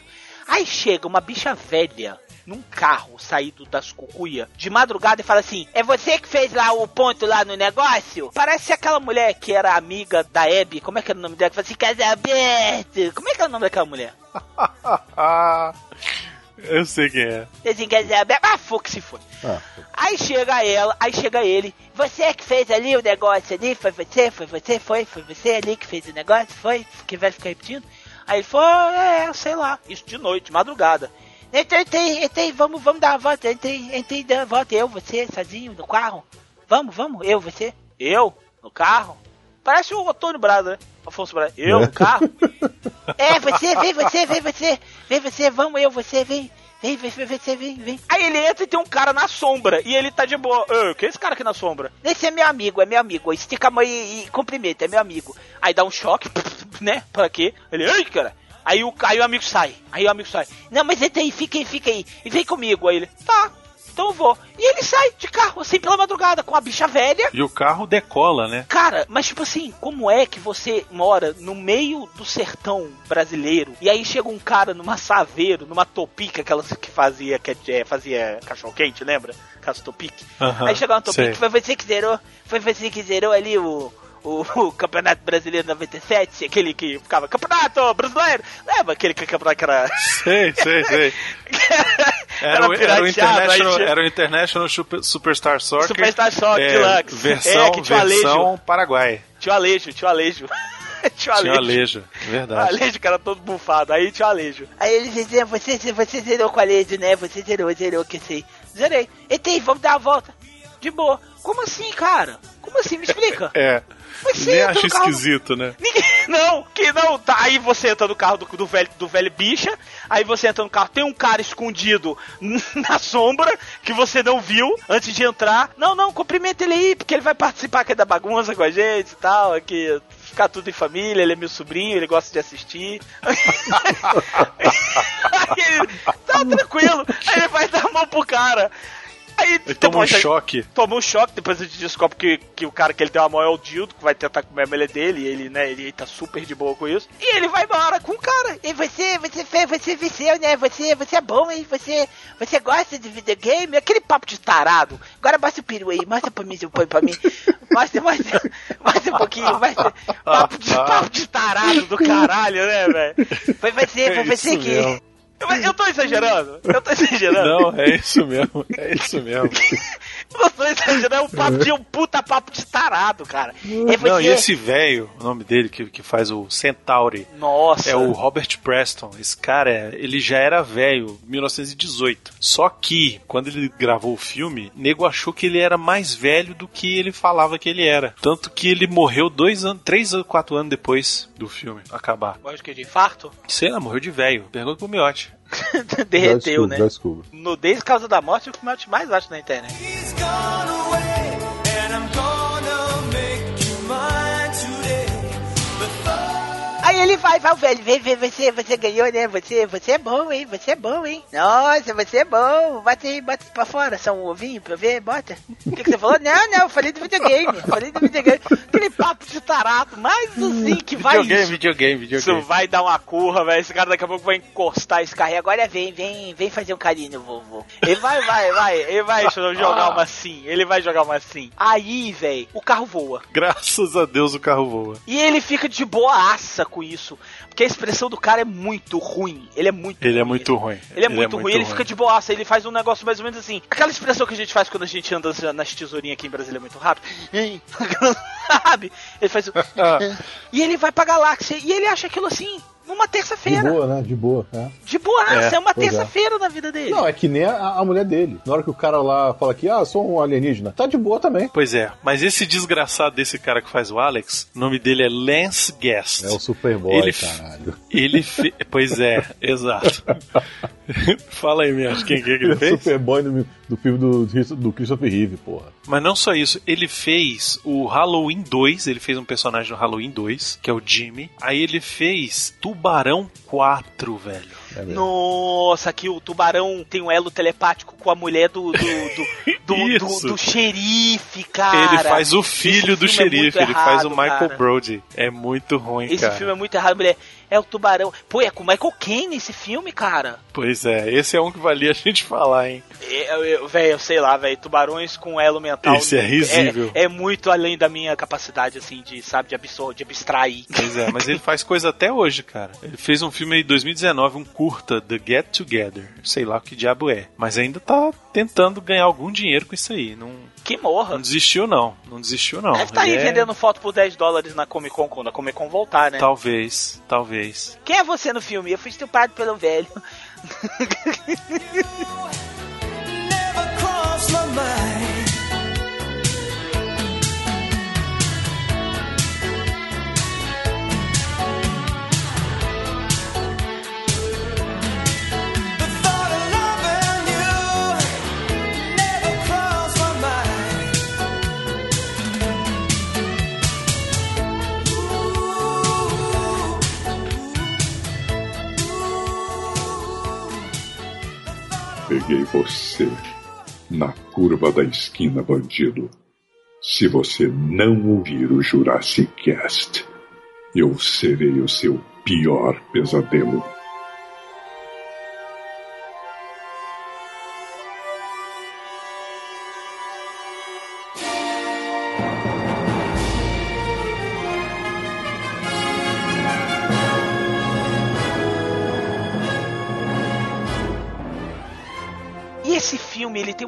Speaker 4: Aí chega uma bicha velha num carro saído das cucuia de madrugada e fala assim: É você que fez lá o ponto lá no negócio? Parece aquela mulher que era amiga da Abby. Como é que era o nome dela? Que fala assim: Casamento. Como é que é o nome daquela mulher?
Speaker 5: Eu sei quem é.
Speaker 4: Assim, casamento. Ah, foi que se foi.
Speaker 6: Ah,
Speaker 4: Aí chega ela, aí chega ele. Você que fez ali o negócio ali? Foi você? Foi você? Foi? Foi você ali que fez o negócio? Foi? Que vai ficar repetindo? Aí ele falou, é, sei lá. Isso de noite, madrugada. Entrei, entrei, entrei, vamos, vamos dar uma volta. Entrei, entrei, dar uma volta. Eu, você, sozinho, no carro. Vamos, vamos, eu, você. Eu? No carro? Parece o Antônio Braga, né? Afonso Braga. Eu, no carro? É, você, vem você, vem você, vem você, vamos eu, você, vem. Vem, vem, vem, você, vem, vem. Aí ele entra e tem um cara na sombra. E ele tá de boa. Ô, que é esse cara aqui na sombra? Esse é meu amigo, é meu amigo. Estica a mão e, e cumprimenta, é meu amigo. Aí dá um choque, né? Pra quê? Ele, ai, cara. Aí o, aí o amigo sai. Aí o amigo sai. Não, mas entra aí, fica aí, fica aí. E vem comigo. Aí ele, tá, então vou. E ele sai de carro, assim, pela madrugada, com a bicha velha.
Speaker 5: E o carro decola, né?
Speaker 4: Cara, mas tipo assim, como é que você mora no meio do sertão brasileiro e aí chega um cara numa saveiro, numa topica, aquelas que fazia, que é, fazia cachorro quente, lembra? Aquelas topique.
Speaker 5: Aham,
Speaker 4: aí chega uma topique,
Speaker 5: sei.
Speaker 4: foi você que zerou, foi você que zerou ali o, o, o Campeonato Brasileiro 97, aquele que ficava Campeonato Brasileiro. Lembra aquele que campeonato que era.
Speaker 5: Sei, sei, sei. Era, o, era, o International,
Speaker 4: tinha-
Speaker 5: era o International Super- Superstar Soccer.
Speaker 4: Superstar Soccer
Speaker 5: é,
Speaker 4: Deluxe.
Speaker 5: Versão,
Speaker 4: É, que tinha o
Speaker 5: versão
Speaker 4: Alejo.
Speaker 5: Paraguai.
Speaker 4: Tinha o Alejo, tinha o Alejo. tinha o
Speaker 5: Tinha o
Speaker 4: Alejo.
Speaker 5: Alejo,
Speaker 4: O
Speaker 5: verdade.
Speaker 4: Alejo, cara, todo bufado. Aí tinha o Alejo. Aí ele dizia, você, você zerou com o Alejo, né? Você zerou, zerou, que sei. Zerei. Etei, vamos dar a volta. De boa. Como assim, cara? Como assim? Me explica.
Speaker 5: É.
Speaker 4: Mas você
Speaker 5: Nem
Speaker 4: carro-
Speaker 5: esquisito, né?
Speaker 4: Ninguém, não, que não, tá. Aí você entra no carro do, do velho, do velho bicha, aí você entra no carro, tem um cara escondido na sombra que você não viu antes de entrar. Não, não, cumprimenta ele aí, porque ele vai participar aqui da bagunça com a gente e tal, aqui. Ficar tudo em família, ele é meu sobrinho, ele gosta de assistir. aí ele, tá tranquilo. Aí ele vai dar a mão pro cara. Aí
Speaker 5: Ele toma um choque.
Speaker 4: Toma um choque, depois a gente descobre que, que o cara que ele deu a mão é o Dildo, que vai tentar comer a mulher dele, e ele, né, ele tá super de boa com isso. E ele vai embora com o cara.
Speaker 11: E você, você fez, você venceu, né? Você, você é bom, hein? Você, você gosta de videogame? Aquele papo de tarado. Agora mostra o peru aí, mostra pra mim, seu põe pra mim. Mostra, mostra, mostra um pouquinho, mostra. Papo de, papo de tarado do caralho, né, velho? Foi você, foi você
Speaker 5: Isso
Speaker 11: que.
Speaker 4: Eu, eu tô exagerando? Eu tô exagerando?
Speaker 5: Não, é isso mesmo. É isso mesmo.
Speaker 4: Exagerando, é um papo de um puta papo de tarado, cara. É você.
Speaker 5: Não, e esse velho, o nome dele, que, que faz o Centauri,
Speaker 4: Nossa.
Speaker 5: é o Robert Preston. Esse cara, ele já era velho, 1918. Só que, quando ele gravou o filme, nego achou que ele era mais velho do que ele falava que ele era. Tanto que ele morreu dois anos, três ou quatro anos depois do filme acabar.
Speaker 4: Gosto que de infarto?
Speaker 5: Sei lá, morreu de velho. Pergunta pro Miotti.
Speaker 4: Derreteu,
Speaker 6: já
Speaker 4: né?
Speaker 6: Já descubro.
Speaker 4: Nudez causa da morte é o que eu mais acho na internet.
Speaker 11: Aí ele vai, vai o velho, vem, vem, você, você ganhou, né? Você, você é bom, hein? Você é bom, hein? Nossa, você é bom. Bota aí, bota pra fora, só um ovinho pra ver, bota. O que, que você falou? Não, não, eu falei do videogame. Falei do videogame.
Speaker 4: Aquele papo de tarado, mais assim que vai.
Speaker 5: Videogame,
Speaker 4: isso.
Speaker 5: videogame,
Speaker 4: Isso
Speaker 5: videogame.
Speaker 4: vai dar uma curva, velho. Esse cara daqui a pouco vai encostar esse carro.
Speaker 11: Aí agora vem, vem, vem fazer um carinho no vovô.
Speaker 4: Ele vai, vai, vai. Ele vai jogar uma sim. Ele vai jogar uma sim. Aí, velho, o carro voa.
Speaker 5: Graças a Deus o carro voa.
Speaker 4: E ele fica de boaça com isso. Porque a expressão do cara é muito ruim. Ele é muito
Speaker 5: Ele é
Speaker 4: ruim.
Speaker 5: muito ruim.
Speaker 4: Ele é muito ruim, ele fica de boaça, ele faz um negócio mais ou menos assim. Aquela expressão que a gente faz quando a gente anda nas tesourinhas aqui em Brasília muito rápido. Sabe? Ele faz o. e ele vai pra galáxia e ele acha aquilo assim, numa
Speaker 6: De
Speaker 4: terça-feira.
Speaker 6: boa, né? De boa. né?
Speaker 4: De boaça, é,
Speaker 5: É,
Speaker 4: uma
Speaker 6: é.
Speaker 4: terça-feira na vida dele.
Speaker 6: Não, é que nem a, a mulher dele. Na hora que o cara lá fala que, ah, sou um alienígena, tá de boa também.
Speaker 5: Pois é, mas esse desgraçado desse cara que faz o Alex, o nome dele é Lance Guest.
Speaker 6: É o Superboy,
Speaker 5: Ele-
Speaker 6: caralho.
Speaker 5: Ele fe... Pois é, exato. Fala aí, mesmo, quem que, é que ele
Speaker 6: É o
Speaker 5: fez?
Speaker 6: Superboy do, do filme do, do Christopher Reeve, porra.
Speaker 5: Mas não só isso, ele fez o Halloween 2, ele fez um personagem no Halloween 2, que é o Jimmy. Aí ele fez Tubarão 4, velho.
Speaker 6: É.
Speaker 4: Nossa, aqui o tubarão tem um elo telepático com a mulher do. do, do, do, do, do xerife, cara.
Speaker 5: ele faz o filho do
Speaker 4: Esse filme é
Speaker 5: xerife, ele faz o Michael
Speaker 4: cara.
Speaker 5: Brody. É muito ruim,
Speaker 4: Esse
Speaker 5: cara.
Speaker 4: filme é muito errado, mulher. É o tubarão. Pô, é com o Michael Caine esse filme, cara.
Speaker 5: Pois é, esse é um que valia a gente falar, hein?
Speaker 4: Eu, eu, velho, sei lá, velho, tubarões com elo mental.
Speaker 5: Esse é risível.
Speaker 4: É, é muito além da minha capacidade, assim, de, sabe, de de abstrair.
Speaker 5: Pois é, mas ele faz coisa até hoje, cara. Ele fez um filme em 2019, um curta, The Get Together. Sei lá o que diabo é. Mas ainda tá tentando ganhar algum dinheiro com isso aí. Não,
Speaker 4: Que morra.
Speaker 5: não desistiu, não. Não desistiu, não.
Speaker 4: Deve estar aí
Speaker 5: Ele é-
Speaker 4: vendendo foto por 10 dólares na Comic Con quando a Comic Con voltar, né?
Speaker 5: Talvez, talvez.
Speaker 11: Quem é você no filme? Eu fui estupado pelo velho.
Speaker 12: Peguei você na curva da esquina, bandido. Se você não ouvir o Jurassic Cast, eu serei o seu pior pesadelo.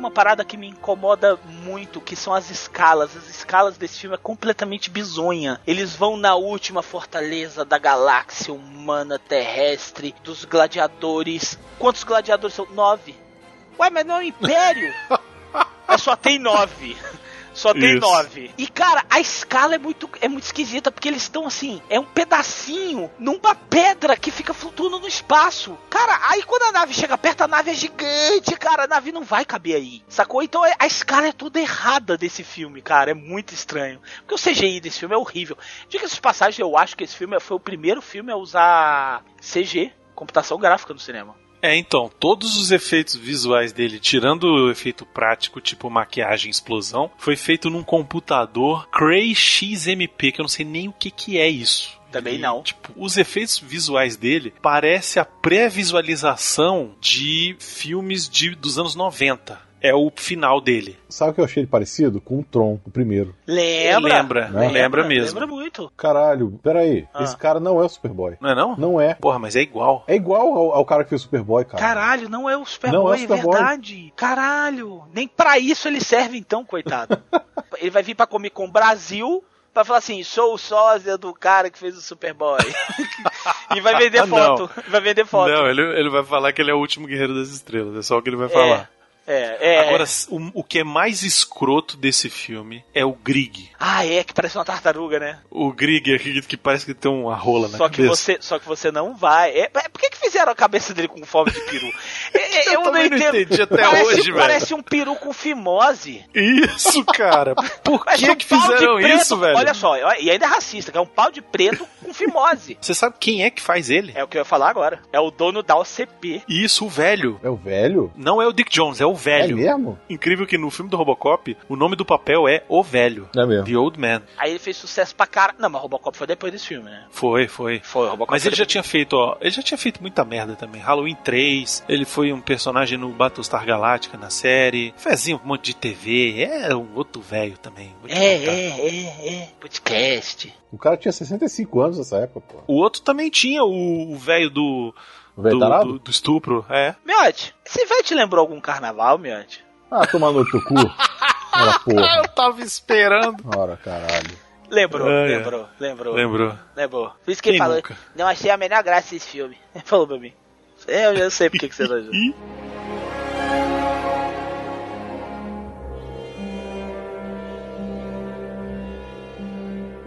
Speaker 4: Uma parada que me incomoda muito, que são as escalas. As escalas desse filme é completamente bizonha. Eles vão na última fortaleza da galáxia humana terrestre, dos gladiadores. Quantos gladiadores são? Nove. Ué, mas não é um império? mas só tem nove. Só tem
Speaker 5: Isso.
Speaker 4: nove. E, cara, a escala é muito, é muito esquisita, porque eles estão assim, é um pedacinho numa pedra que fica flutuando no espaço. Cara, aí quando a nave chega perto, a nave é gigante, cara, a nave não vai caber aí. Sacou? Então é- a escala é toda errada desse filme, cara. É muito estranho. Porque o CGI desse filme é horrível. Diga-se de passagem, eu acho que esse filme foi o primeiro filme a usar CG, computação gráfica no cinema.
Speaker 5: É, então, todos os efeitos visuais dele, tirando o efeito prático, tipo maquiagem e explosão, foi feito num computador Cray XMP, que eu não sei nem o que, que é isso.
Speaker 4: Também não.
Speaker 5: Tipo, os efeitos visuais dele parece a pré-visualização de filmes de, dos anos 90. É o final dele.
Speaker 6: Sabe o que eu achei ele parecido? Com o Tron, o primeiro.
Speaker 4: Lembra?
Speaker 5: Lembra,
Speaker 6: Né?
Speaker 5: lembra mesmo.
Speaker 4: Lembra muito.
Speaker 6: Caralho, peraí.
Speaker 4: Ah.
Speaker 6: Esse cara não é o Superboy.
Speaker 5: Não é não?
Speaker 6: Não é.
Speaker 5: Porra, mas é igual.
Speaker 6: É igual ao, ao cara que fez o Superboy, cara.
Speaker 4: Caralho, não é o
Speaker 6: Não
Speaker 4: Superboy,
Speaker 6: é o
Speaker 4: é
Speaker 6: Superboy.
Speaker 4: verdade. Caralho, nem pra isso ele serve então, coitado. ele vai vir pra Comic Con Brasil pra falar assim, sou o sósia do cara que fez o Superboy. e vai vender
Speaker 5: Ah, não.
Speaker 4: foto. Vai vender foto.
Speaker 5: Não, ele, ele vai falar que ele é o último guerreiro das estrelas. É só o que ele vai falar.
Speaker 4: É, é.
Speaker 5: Agora, o, o que é mais escroto desse filme é o Grig.
Speaker 4: Ah, é, que parece uma tartaruga, né?
Speaker 5: O Grig que parece que tem uma rola na
Speaker 4: Só que,
Speaker 5: cabeça.
Speaker 4: você, só que você não vai. É, é, por que, que fizeram a cabeça dele com forma de peru? É, é, eu,
Speaker 5: Eu também não entendi até
Speaker 4: parece,
Speaker 5: hoje, velho.
Speaker 4: Parece um peru com fimose.
Speaker 5: Isso, cara. Por que
Speaker 4: um
Speaker 5: que fizeram isso, velho?
Speaker 4: Olha só, e ainda é racista, que é um pau de preto com fimose.
Speaker 5: Você sabe quem é que faz ele?
Speaker 4: É o que eu ia falar agora. É o dono da OCP.
Speaker 5: Isso, o velho.
Speaker 6: É o velho?
Speaker 5: Não é o Dick Jones, é o velho.
Speaker 6: É mesmo?
Speaker 5: Incrível que no filme do Robocop, o nome do papel é O Velho.
Speaker 6: É mesmo.
Speaker 5: The Old Man.
Speaker 4: Aí ele fez sucesso pra cara. Não, mas Robocop foi depois desse filme, né?
Speaker 5: Foi, foi.
Speaker 4: Foi, Robocop
Speaker 5: Mas ele já tinha feito, ó. Ele já tinha feito muita merda também. Halloween 3, ele foi um personagem no Battlestar Galactica na série. Fazia um monte de TV. É um outro velho também.
Speaker 4: É, é, é, é. Podcast.
Speaker 6: O cara tinha 65 anos nessa época, pô.
Speaker 5: O outro também tinha o o velho do,
Speaker 6: O velho
Speaker 5: do, do, do estupro. É.
Speaker 4: Miote, esse velho te lembrou algum carnaval, Miote?
Speaker 6: Ah, tomar no teu cu. Ora, porra.
Speaker 5: Eu tava esperando.
Speaker 6: Ora, caralho.
Speaker 4: Lembrou,
Speaker 5: Ah, é.
Speaker 4: lembrou, lembrou.
Speaker 5: Lembrou.
Speaker 4: Lembrou. Por isso que ele
Speaker 5: Quem
Speaker 4: falou,
Speaker 5: nunca?
Speaker 4: não achei a menor graça esse filme. Ele falou pra mim. Eu já sei por que que você não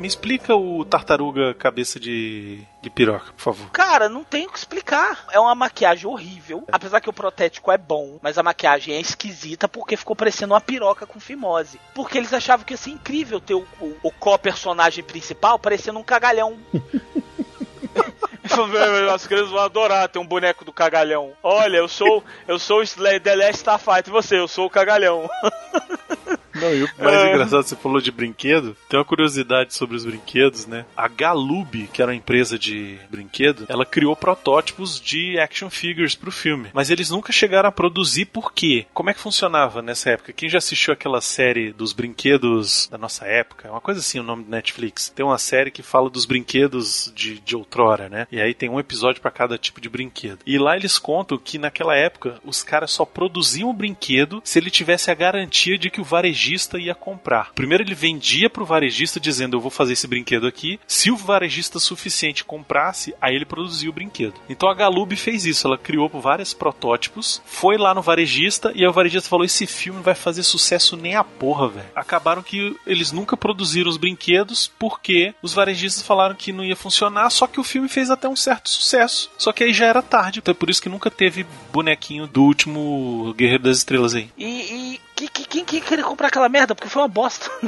Speaker 5: Me explica o tartaruga cabeça de, de piroca, por favor.
Speaker 4: Cara, não tem o que explicar. É uma maquiagem horrível. Apesar que o protético é bom, mas a maquiagem é esquisita porque ficou parecendo uma piroca com fimose. Porque eles achavam que ia ser incrível ter o, o, o co-personagem principal parecendo um cagalhão. As crianças vão adorar ter um boneco do cagalhão. Olha, eu sou eu sou o The Last Starfighter, e você, eu sou o cagalhão.
Speaker 5: Não, e o mais
Speaker 4: Ah.
Speaker 5: engraçado, você falou de brinquedo. Tem uma curiosidade sobre os brinquedos, né? A Galoob, que era uma empresa de brinquedo, ela criou protótipos de action figures pro filme. Mas eles nunca chegaram a produzir por quê? Como é que funcionava nessa época? Quem já assistiu aquela série dos brinquedos da nossa época? É uma coisa assim o nome do Netflix. Tem uma série que fala dos brinquedos de, de outrora, né? E aí tem um episódio para cada tipo de brinquedo. E lá eles contam que naquela época os caras só produziam o brinquedo se ele tivesse a garantia de que o varejista ia comprar. Primeiro ele vendia pro varejista dizendo eu vou fazer esse brinquedo aqui. Se o varejista suficiente comprasse, aí ele produzia o brinquedo. Então a Galoob fez isso, ela criou vários protótipos, foi lá no varejista e o varejista falou esse filme vai fazer sucesso nem a porra, velho. Acabaram que eles nunca produziram os brinquedos porque os varejistas falaram que não ia funcionar, só que o filme fez até um certo sucesso. Só que aí já era tarde, então é por isso que nunca teve bonequinho do último Guerreiro das Estrelas aí.
Speaker 4: E, e que, que, quem que queria comprar aquela merda? Porque foi uma bosta.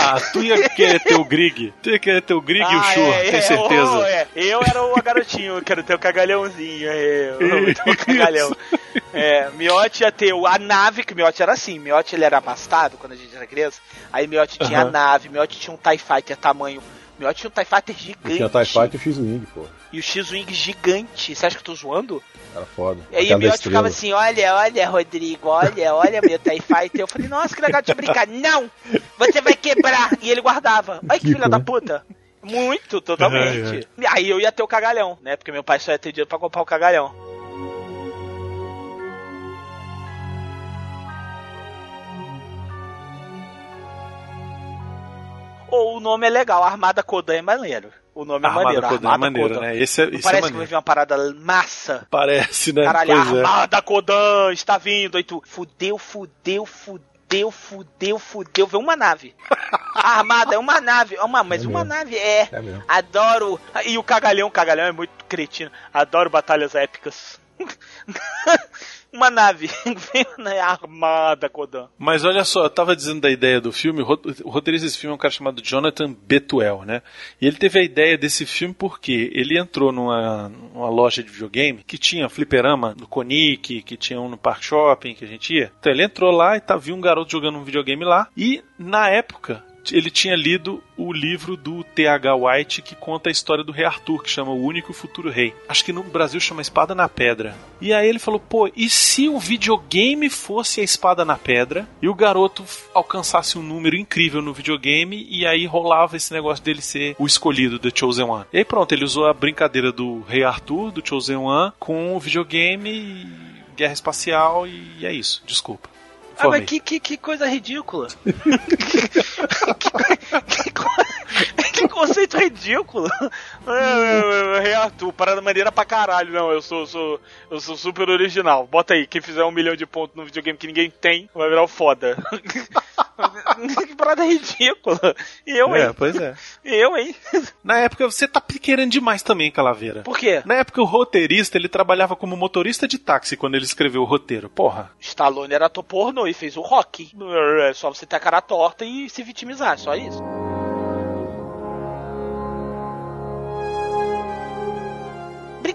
Speaker 5: Ah, tu ia querer ter o Grig. Tu ia querer ter o Grig e o
Speaker 4: Ah,
Speaker 5: Shur,
Speaker 4: é,
Speaker 5: tenho
Speaker 4: é,
Speaker 5: certeza.
Speaker 4: oh, é. Eu era o garotinho, eu quero ter o cagalhãozinho. É, eu o cagalhão. É, Miotti ia ter o- a nave, que o Miotti era assim. Miotti ele era abastado quando a gente era criança. Aí Miotti tinha a nave, Miotti tinha um TIE Fighter tamanho. Miotti tinha um TIE Fighter gigante.
Speaker 6: tinha TIE Fighter e X-Wing, pô.
Speaker 4: E o X-Wing gigante. Você acha que eu tô zoando?
Speaker 6: Era foda.
Speaker 4: E aí o Miotti ficava assim, olha, olha, Rodrigo, olha, olha meu TIE Fighter. Eu falei, nossa, que legal de brincar. Não! Você vai quebrar! E ele guardava. Olha que
Speaker 6: Que
Speaker 4: filha da puta. Muito, totalmente. Aí eu ia ter o cagalhão, né? Porque meu pai só ia ter dinheiro pra comprar o cagalhão. Ou o nome é legal, Armada Kodan é maneiro. O nome é
Speaker 5: Armada
Speaker 4: maneiro,
Speaker 5: Kodan é maneiro, né? Esse é- é
Speaker 4: parece que
Speaker 5: maneiro.
Speaker 4: vai vir uma parada massa.
Speaker 5: Parece, né?
Speaker 4: Caralho,
Speaker 5: Pois é.
Speaker 4: Armada Kodan está vindo. Aí tu, fudeu, fudeu, fudeu, fudeu, fudeu. Vê uma nave. A armada é uma nave. É uma, mas
Speaker 6: É
Speaker 4: uma nave é.
Speaker 6: É mesmo.
Speaker 4: Adoro. E o cagalhão, o cagalhão é muito cretino. Adoro batalhas épicas. uma nave. Armada, Kodan.
Speaker 5: Mas olha só, eu tava dizendo da ideia do filme, o roteirista desse filme é um cara chamado Jonathan Betuel, né? E ele teve a ideia desse filme porque ele entrou numa, numa loja de videogame que tinha fliperama no Conic, que tinha um no Park Shopping, que a gente ia. Então ele entrou lá e tá, viu um garoto jogando um videogame lá, e na época ele tinha lido o livro do T.H. White que conta a história do rei Arthur, que chama O Único e Futuro Rei. Acho que no Brasil chama Espada na Pedra. E aí ele falou: pô, e se o videogame fosse a Espada na Pedra e o garoto alcançasse um número incrível no videogame e aí rolava esse negócio dele ser o escolhido, The Chosen One? E aí pronto, ele usou a brincadeira do rei Arthur, do Chosen One, com o videogame, e guerra espacial e é isso. Desculpa.
Speaker 4: Ah, mas que, que, que coisa ridícula. que, co- que conceito ridículo. Arthur, parada maneira pra caralho. Não, eu sou, sou, eu sou super original. Bota aí, quem fizer um milhão de pontos no videogame que ninguém tem, vai virar o foda. que parada ridícula. E eu,
Speaker 5: É,
Speaker 4: hein?
Speaker 5: pois é.
Speaker 4: Eu, hein?
Speaker 5: Na época você tá querendo demais também, Calaveira.
Speaker 4: Por quê?
Speaker 5: Na época o roteirista ele trabalhava como motorista de táxi quando ele escreveu o roteiro. Porra.
Speaker 4: Stallone era ator pornô e fez o rock. É só você ter a cara torta e se vitimizar, só isso.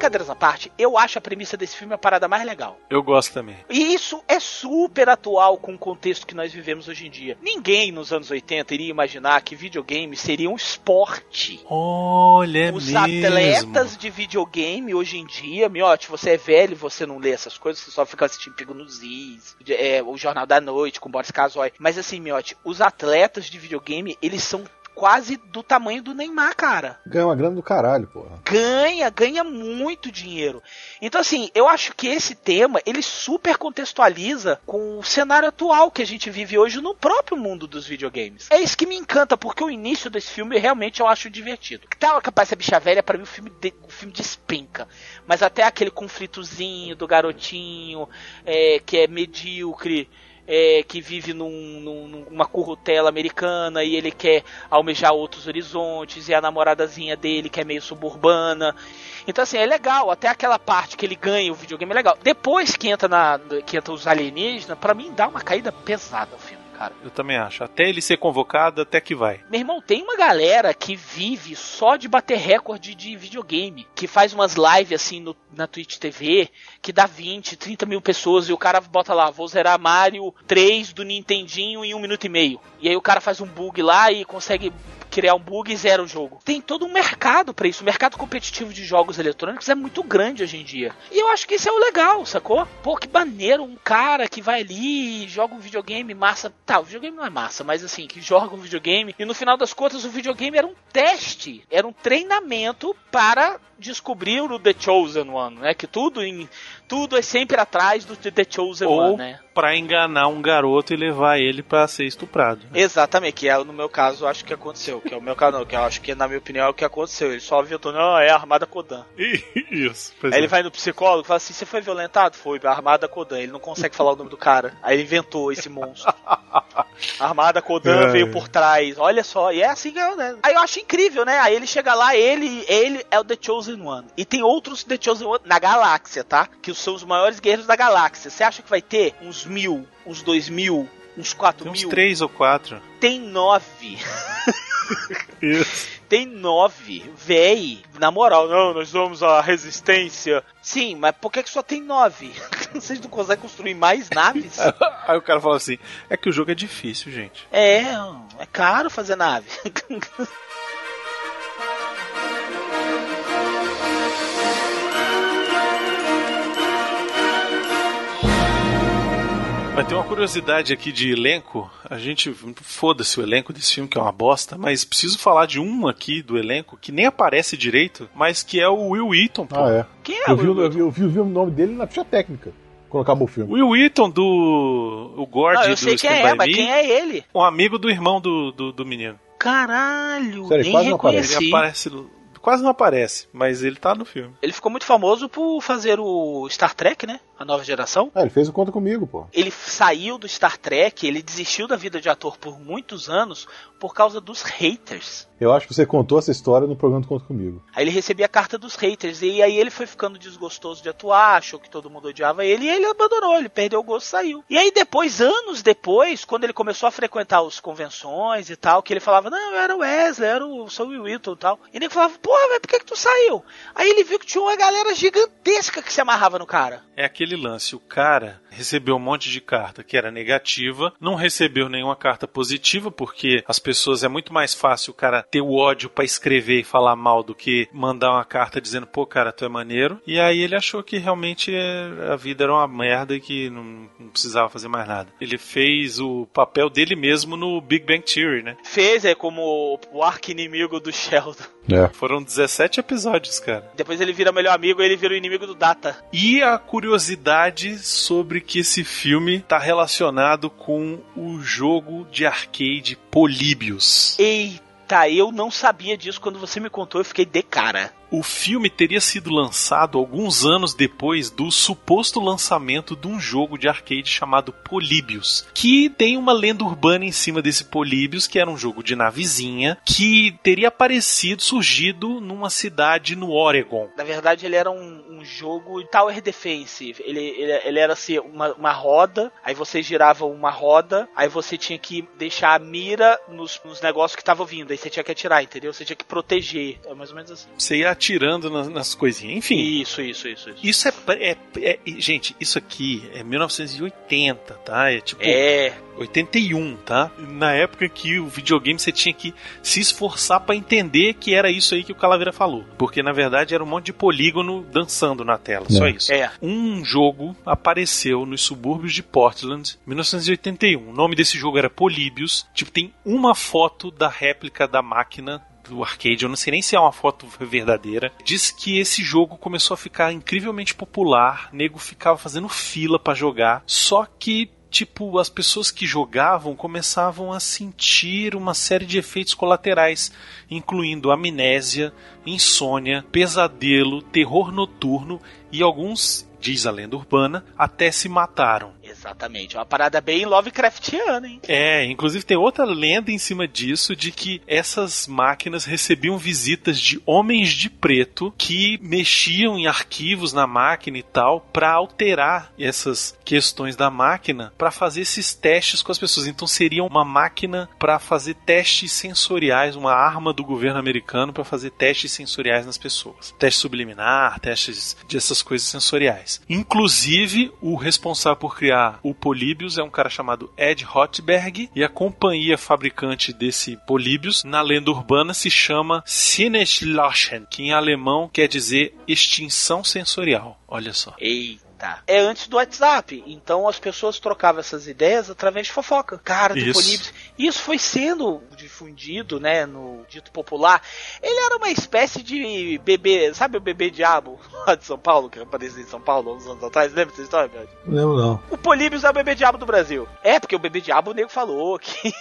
Speaker 4: Brincadeiras à parte, eu acho a premissa desse filme a parada mais legal.
Speaker 5: Eu gosto também.
Speaker 4: E isso é super atual com o contexto que nós vivemos hoje em dia. Ninguém nos anos 80 iria imaginar que videogame seria um esporte.
Speaker 5: Olha, é
Speaker 4: Os
Speaker 5: mesmo.
Speaker 4: atletas de videogame hoje em dia, miote, você é velho, você não lê essas coisas, você só fica assistindo Pigo nos Is, é, o Jornal da Noite com Boris Casoy. Mas assim, miote, os atletas de videogame, eles são quase do tamanho do Neymar, cara.
Speaker 6: Ganha uma grana do caralho, porra.
Speaker 4: Ganha, ganha muito dinheiro. Então, assim, eu acho que esse tema ele super contextualiza com o cenário atual que a gente vive hoje no próprio mundo dos videogames. É isso que me encanta, porque o início desse filme realmente eu acho divertido. Tá, capaz essa bicha velha, pra mim o filme, de, o filme despenca. Mas até aquele conflitozinho do garotinho é, que é medíocre. É, que vive num, num- numa currutela americana e ele quer almejar outros horizontes, e a namoradazinha dele que é meio suburbana. Então, assim, é legal. Até aquela parte que ele ganha o videogame é legal. Depois que entra, na, que entra os alienígenas, pra mim dá uma caída pesada o filme, cara.
Speaker 5: Eu também acho. Até ele ser convocado, até que vai.
Speaker 4: Meu irmão, tem uma galera que vive só de bater recorde de videogame, que faz umas lives assim no, na Twitch TV, que dá 20, 30 mil pessoas e o cara bota lá, vou zerar Mario 3 do Nintendinho em um minuto e meio. E aí o cara faz um bug lá e consegue criar um bug e zera o jogo. Tem todo um mercado pra isso. O mercado competitivo de jogos eletrônicos é muito grande hoje em dia. E eu acho que isso é o legal, sacou? Pô, que maneiro, um cara que vai ali e joga um videogame massa. Tá, o videogame não é massa, mas assim, que joga um videogame e no final das contas o videogame era um teste, era um treinamento para descobrir o The Chosen One, né? Que tudo em tudo é sempre atrás do The Chosen
Speaker 5: Ou
Speaker 4: One, né?
Speaker 5: pra enganar um garoto e levar ele pra ser estuprado.
Speaker 4: Exatamente, que é no meu caso eu acho que aconteceu, que é o meu caso, não, que eu acho que na minha opinião é o que aconteceu. Ele só aventou, não, é a Armada Kodan.
Speaker 5: Isso.
Speaker 4: Aí
Speaker 5: é.
Speaker 4: ele vai no psicólogo e fala assim: você foi violentado? Foi, a Armada Kodan. Ele não consegue falar o nome do cara. Aí ele inventou esse monstro. A Armada Kodan
Speaker 5: É.
Speaker 4: veio por trás. Olha só, e é assim que é, né? Aí eu acho incrível, né? Aí ele chega lá, ele, ele é o The Chosen One. E tem outros The Chosen One na galáxia, tá? Que são os maiores guerreiros da galáxia. Você acha que vai ter uns mil, uns dois mil, uns quatro
Speaker 5: Tem uns
Speaker 4: mil?
Speaker 5: três ou quatro.
Speaker 4: Tem nove.
Speaker 5: Isso.
Speaker 4: Tem nove. Véi, na moral, não, nós somos a resistência. Sim, mas por que, que só tem nove? Vocês não conseguem construir mais naves?
Speaker 5: Aí o cara fala assim: é que o jogo é difícil, gente.
Speaker 4: É, é caro fazer nave.
Speaker 5: Mas tem uma curiosidade aqui de elenco. A gente. Foda-se o elenco desse filme, que é uma bosta, mas preciso falar de um aqui do elenco que nem aparece direito, mas que é o Will Wheaton, pô.
Speaker 6: Ah, é.
Speaker 4: Quem é
Speaker 6: Eu
Speaker 4: o
Speaker 6: vi,
Speaker 4: Will
Speaker 6: eu vi, eu vi, eu vi o nome dele na ficha técnica, quando acabou o filme.
Speaker 5: Will Wheaton do. O Gord
Speaker 4: Não, eu
Speaker 5: do
Speaker 4: sei quem
Speaker 5: Stand
Speaker 4: é,
Speaker 5: By
Speaker 4: mas
Speaker 5: Me,
Speaker 4: quem é ele?
Speaker 5: Um amigo do irmão do, do, do menino.
Speaker 4: Caralho,
Speaker 6: Sério,
Speaker 4: nem
Speaker 6: quase não aparece.
Speaker 5: Ele aparece. Quase não aparece, mas ele tá no filme.
Speaker 4: Ele ficou muito famoso por fazer o Star Trek, né? A nova geração?
Speaker 6: É, ele fez o Conta Comigo, pô.
Speaker 4: Ele saiu do Star Trek, ele desistiu da vida de ator por muitos anos por causa dos haters.
Speaker 6: Eu acho que você contou essa história no programa do Conta Comigo.
Speaker 4: Aí ele recebia a carta dos haters, e aí ele foi ficando desgostoso de atuar, achou que todo mundo odiava ele, e ele abandonou, ele perdeu o gosto saiu. E aí depois, anos depois, quando ele começou a frequentar as convenções e tal, que ele falava, não, eu era o Wesley, eu era o Saul Wilton e tal. E ele falava, porra, mas por que, que tu saiu? Aí ele viu que tinha uma galera gigantesca que se amarrava no cara.
Speaker 5: É aquele lance, o cara recebeu um monte de carta que era negativa, não recebeu nenhuma carta positiva, porque as pessoas é muito mais fácil o cara ter o ódio para escrever e falar mal do que mandar uma carta dizendo, pô, cara, tu é maneiro. E aí ele achou que realmente é, a vida era uma merda e que não, não precisava fazer mais nada. Ele fez o papel dele mesmo no Big Bang Theory, né?
Speaker 4: Fez, é como o arqui-inimigo do Sheldon.
Speaker 6: É.
Speaker 5: Foram 17 episódios, cara.
Speaker 4: Depois ele vira melhor amigo e ele vira o inimigo do Data.
Speaker 5: E a curiosidade sobre que esse filme está relacionado com o jogo de arcade Políbios.
Speaker 4: Eita, eu não sabia disso quando você me contou, eu fiquei de cara.
Speaker 5: O filme teria sido lançado alguns anos depois do suposto lançamento de um jogo de arcade chamado Políbios, que tem uma lenda urbana em cima desse Políbios, que era um jogo de navezinha, que teria aparecido, surgido numa cidade no Oregon.
Speaker 4: Na verdade, ele era um, um jogo Tower Defense. Ele, ele, ele era assim, uma, uma roda, aí você girava uma roda, aí você tinha que deixar a mira nos, nos negócios que estavam vindo, aí você tinha que atirar, entendeu? Você tinha que proteger. É mais ou menos assim.
Speaker 5: Você ia atirando nas, nas coisinhas. Enfim.
Speaker 4: Isso, isso, isso. Isso,
Speaker 5: isso é, é, é, Gente, isso aqui é 1980, tá? É tipo.
Speaker 4: É.
Speaker 5: 81, tá? Na época que o videogame você tinha que se esforçar para entender que era isso aí que o Calaveira falou. Porque na verdade era um monte de polígono dançando na tela, só isso.
Speaker 4: É.
Speaker 5: Um jogo apareceu nos subúrbios de Portland, 1981. O nome desse jogo era Políbios. Tipo, tem uma foto da réplica da máquina do arcade, eu não sei nem se é uma foto verdadeira, diz que esse jogo começou a ficar incrivelmente popular, nego ficava fazendo fila para jogar, só que tipo, as pessoas que jogavam começavam a sentir uma série de efeitos colaterais, incluindo amnésia, insônia, pesadelo, terror noturno e alguns, diz a lenda urbana, até se mataram.
Speaker 4: Exatamente, uma parada bem Lovecraftiana, hein?
Speaker 5: É, inclusive tem outra lenda em cima disso de que essas máquinas recebiam visitas de homens de preto que mexiam em arquivos na máquina e tal para alterar essas questões da máquina para fazer esses testes com as pessoas. Então seria uma máquina para fazer testes sensoriais, uma arma do governo americano para fazer testes sensoriais nas pessoas. Teste subliminar, testes dessas coisas sensoriais. Inclusive, o responsável por criar o Políbios é um cara chamado Ed Hotberg e a companhia fabricante desse Políbios, na lenda urbana, se chama Sinneschlachen, que em alemão quer dizer extinção sensorial. Olha só.
Speaker 4: Eita. É antes do WhatsApp, então as pessoas trocavam essas ideias através de fofoca. Cara, do
Speaker 5: Isso.
Speaker 4: Políbios. Isso foi sendo difundido, né, no dito popular. Ele era uma espécie de bebê, sabe o bebê diabo lá de São Paulo, que apareceu em São Paulo há uns anos atrás? Lembra dessa história, meu?
Speaker 6: Não lembro não.
Speaker 4: O Políbios é o bebê diabo do Brasil. É, porque o bebê diabo o nego falou que.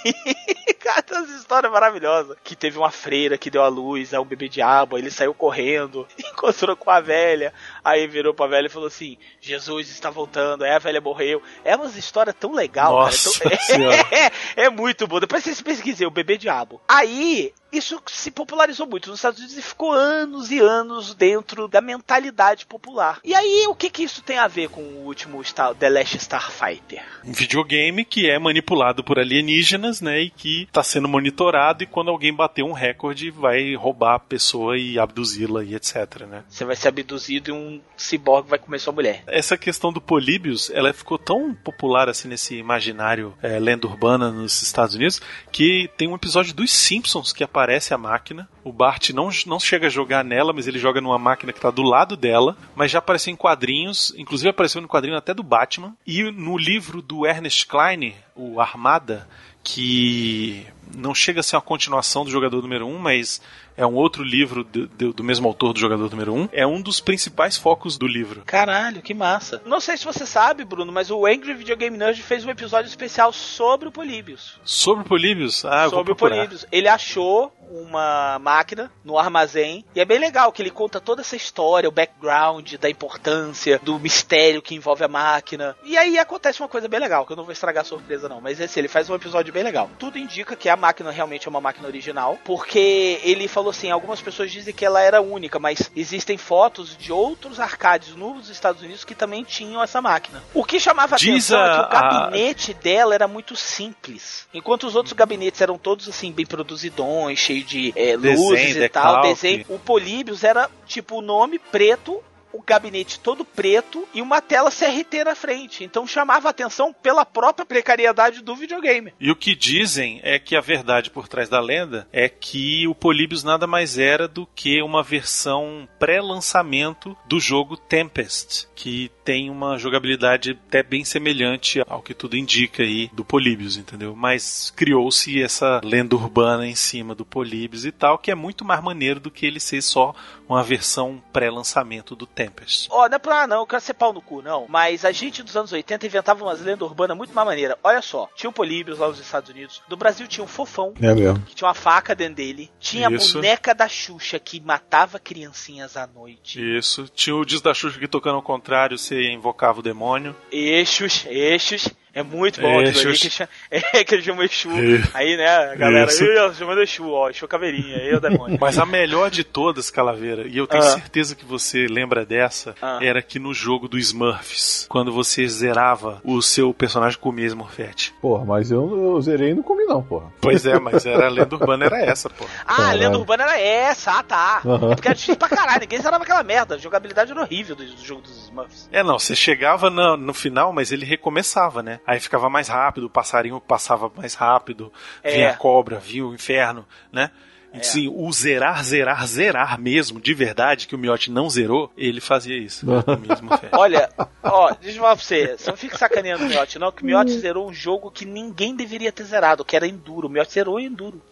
Speaker 4: Cara, tem essa história maravilhosa. Que teve uma freira que deu a luz ao bebê diabo, aí ele saiu correndo, encontrou com a velha, aí virou pra velha e falou assim: Jesus está voltando, aí a velha morreu. É uma história tão legal,
Speaker 5: Nossa
Speaker 4: cara.
Speaker 5: Senhora.
Speaker 4: É, tão... é muito bom. Depois vocês pesquisem, o bebê diabo. Aí. Isso se popularizou muito nos Estados Unidos e ficou anos e anos dentro da mentalidade popular. E aí, o que que isso tem a ver com o último Star, The Last Starfighter?
Speaker 5: Um videogame que é manipulado por alienígenas, né? E que está sendo monitorado e quando alguém bater um recorde vai roubar a pessoa e abduzi-la e etc, né?
Speaker 4: Você vai ser abduzido e um ciborgue vai comer sua mulher.
Speaker 5: Essa questão do Políbios, ela ficou tão popular assim nesse imaginário é, lenda urbana nos Estados Unidos que tem um episódio dos Simpsons que aparece a máquina. O Bart não, não chega a jogar nela, mas ele joga numa máquina que está do lado dela. Mas já apareceu em quadrinhos, inclusive apareceu no quadrinho até do Batman. E no livro do Ernest Klein, o Armada, que não chega a ser uma continuação do Jogador Número 1, mas é um outro livro do, do, do mesmo autor do Jogador Número 1. É um dos principais focos do livro.
Speaker 4: Caralho, que massa. Não sei se você sabe, Bruno, mas o Angry Video Game Nerd fez um episódio especial sobre o Políbios.
Speaker 5: Sobre o Políbios? Ah, eu vou
Speaker 4: sobre o. Políbios. Ele achou uma máquina no armazém. E é bem legal que ele conta toda essa história, o background da importância, do mistério que envolve a máquina. E aí acontece uma coisa bem legal, que eu não vou estragar a surpresa não, mas esse ele faz um episódio bem legal. Tudo indica que a máquina realmente é uma máquina original, porque ele falou assim, algumas pessoas dizem que ela era única, mas existem fotos de outros arcades nos Estados Unidos que também tinham essa máquina. O que chamava
Speaker 5: Diz
Speaker 4: atenção é
Speaker 5: a-
Speaker 4: que o
Speaker 5: a-
Speaker 4: gabinete dela era muito simples. Enquanto os outros gabinetes eram todos assim, bem produzidões, cheio de é,
Speaker 5: Desenho,
Speaker 4: luzes e tal, desenho. O Políbios era tipo o nome preto. O gabinete todo preto e uma tela CRT na frente. Então chamava atenção pela própria precariedade do videogame.
Speaker 5: E o que dizem é que a verdade por trás da lenda é que o Polybius nada mais era do que uma versão pré-lançamento do jogo Tempest, que tem uma jogabilidade até bem semelhante ao que tudo indica aí do Polybius, entendeu? Mas criou-se essa lenda urbana em cima do Polybius e tal, que é muito mais maneiro do que ele ser só uma versão pré-lançamento do Tempest.
Speaker 4: Ó, não é pra não, eu quero ser pau no cu, não. Mas a gente dos anos 80 inventava umas lendas urbanas muito mais maneiras. Olha só, tinha o Políbios lá nos Estados Unidos. Do Brasil tinha um fofão.
Speaker 6: É mesmo.
Speaker 4: Que tinha uma faca dentro dele. Tinha
Speaker 5: Isso.
Speaker 4: a boneca da Xuxa que matava criancinhas à noite.
Speaker 5: Isso. Tinha o disco da Xuxa que tocando ao contrário, você invocava o demônio.
Speaker 4: Eixos, eixos. É muito bom aquilo ali
Speaker 5: Eixos.
Speaker 4: que, chama, é, que ele chama Exu.
Speaker 5: É.
Speaker 4: Aí, né, a galera,
Speaker 5: Isso.
Speaker 4: "Ih, chamando Exu, ó, Exu caveirinha, aí é o demônio.
Speaker 5: Mas a melhor de todas, Calaveira, e eu tenho
Speaker 4: Ah.
Speaker 5: certeza que você lembra dessa,
Speaker 4: Ah.
Speaker 5: era que no jogo do Smurfs, quando você zerava, o seu personagem comia Smurfette.
Speaker 6: Porra, mas eu, eu zerei e não comi não, porra.
Speaker 5: Pois é, mas era a lenda urbana, era essa, pô.
Speaker 4: Ah, a
Speaker 6: Caralho.
Speaker 4: lenda urbana era essa, ah tá.
Speaker 6: Aham.
Speaker 4: É porque era difícil pra caralho, ninguém zerava aquela merda. A jogabilidade era horrível do, do jogo dos Smurfs.
Speaker 5: É, não, você chegava no, no final, mas ele recomeçava, né? Aí ficava mais rápido, o passarinho passava mais rápido,
Speaker 4: É.
Speaker 5: vinha a cobra, vinha o inferno, né?
Speaker 4: É.
Speaker 5: Assim, o zerar, zerar, zerar mesmo, de verdade, que o Miotti não zerou, ele fazia isso.
Speaker 4: Olha, ó, deixa eu falar pra você, você não fica sacaneando o Miotti, não, que o Miotti zerou um jogo que ninguém deveria ter zerado, que era Enduro. O Miotti zerou Enduro.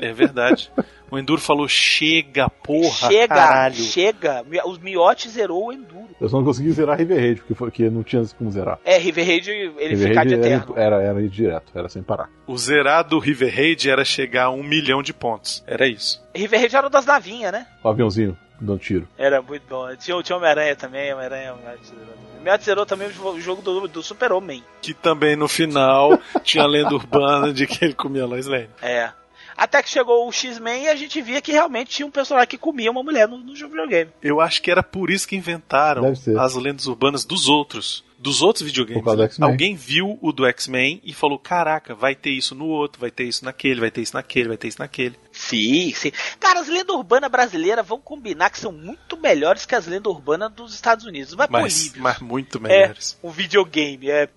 Speaker 5: É verdade. O Enduro falou: chega, porra,
Speaker 4: chega,
Speaker 5: caralho.
Speaker 4: chega. Mi- O Miotti zerou o Enduro.
Speaker 6: Eu só não consegui zerar River Raid, porque, foi, porque não tinha como zerar.
Speaker 4: É, River Raid, ele
Speaker 6: River
Speaker 4: ficar de
Speaker 6: Raid
Speaker 4: eterno.
Speaker 6: era, era, era direto, era sem parar.
Speaker 5: O zerar do River Raid era chegar a um milhão de pontos. Era isso.
Speaker 4: River Raid era o das navinhas, né?
Speaker 6: O aviãozinho dando tiro.
Speaker 4: Era muito bom. Tinha, tinha Homem-Aranha também, Homem-Aranha, o Miotti zerou. O Miotti zerou também o jogo do, do Super-Homem.
Speaker 5: Que também no final tinha a lenda urbana de que ele comia Lois Lane.
Speaker 4: É. Até que chegou o X-Men e a gente via que realmente tinha um personagem que comia uma mulher no, no jogo videogame.
Speaker 5: Eu acho que era por isso que inventaram as lendas urbanas dos outros. Dos outros videogames.
Speaker 6: causa do.
Speaker 5: Alguém viu o do X-Men e falou: caraca, vai ter isso no outro, vai ter isso naquele, vai ter isso naquele, vai ter isso naquele.
Speaker 4: Sim, sim. Cara, as lendas urbanas brasileiras vão combinar que são muito melhores que as lendas urbanas dos Estados Unidos. Vai
Speaker 5: Mas,
Speaker 4: Políbio.
Speaker 5: mas muito
Speaker 4: É,
Speaker 5: melhores.
Speaker 4: um videogame, é.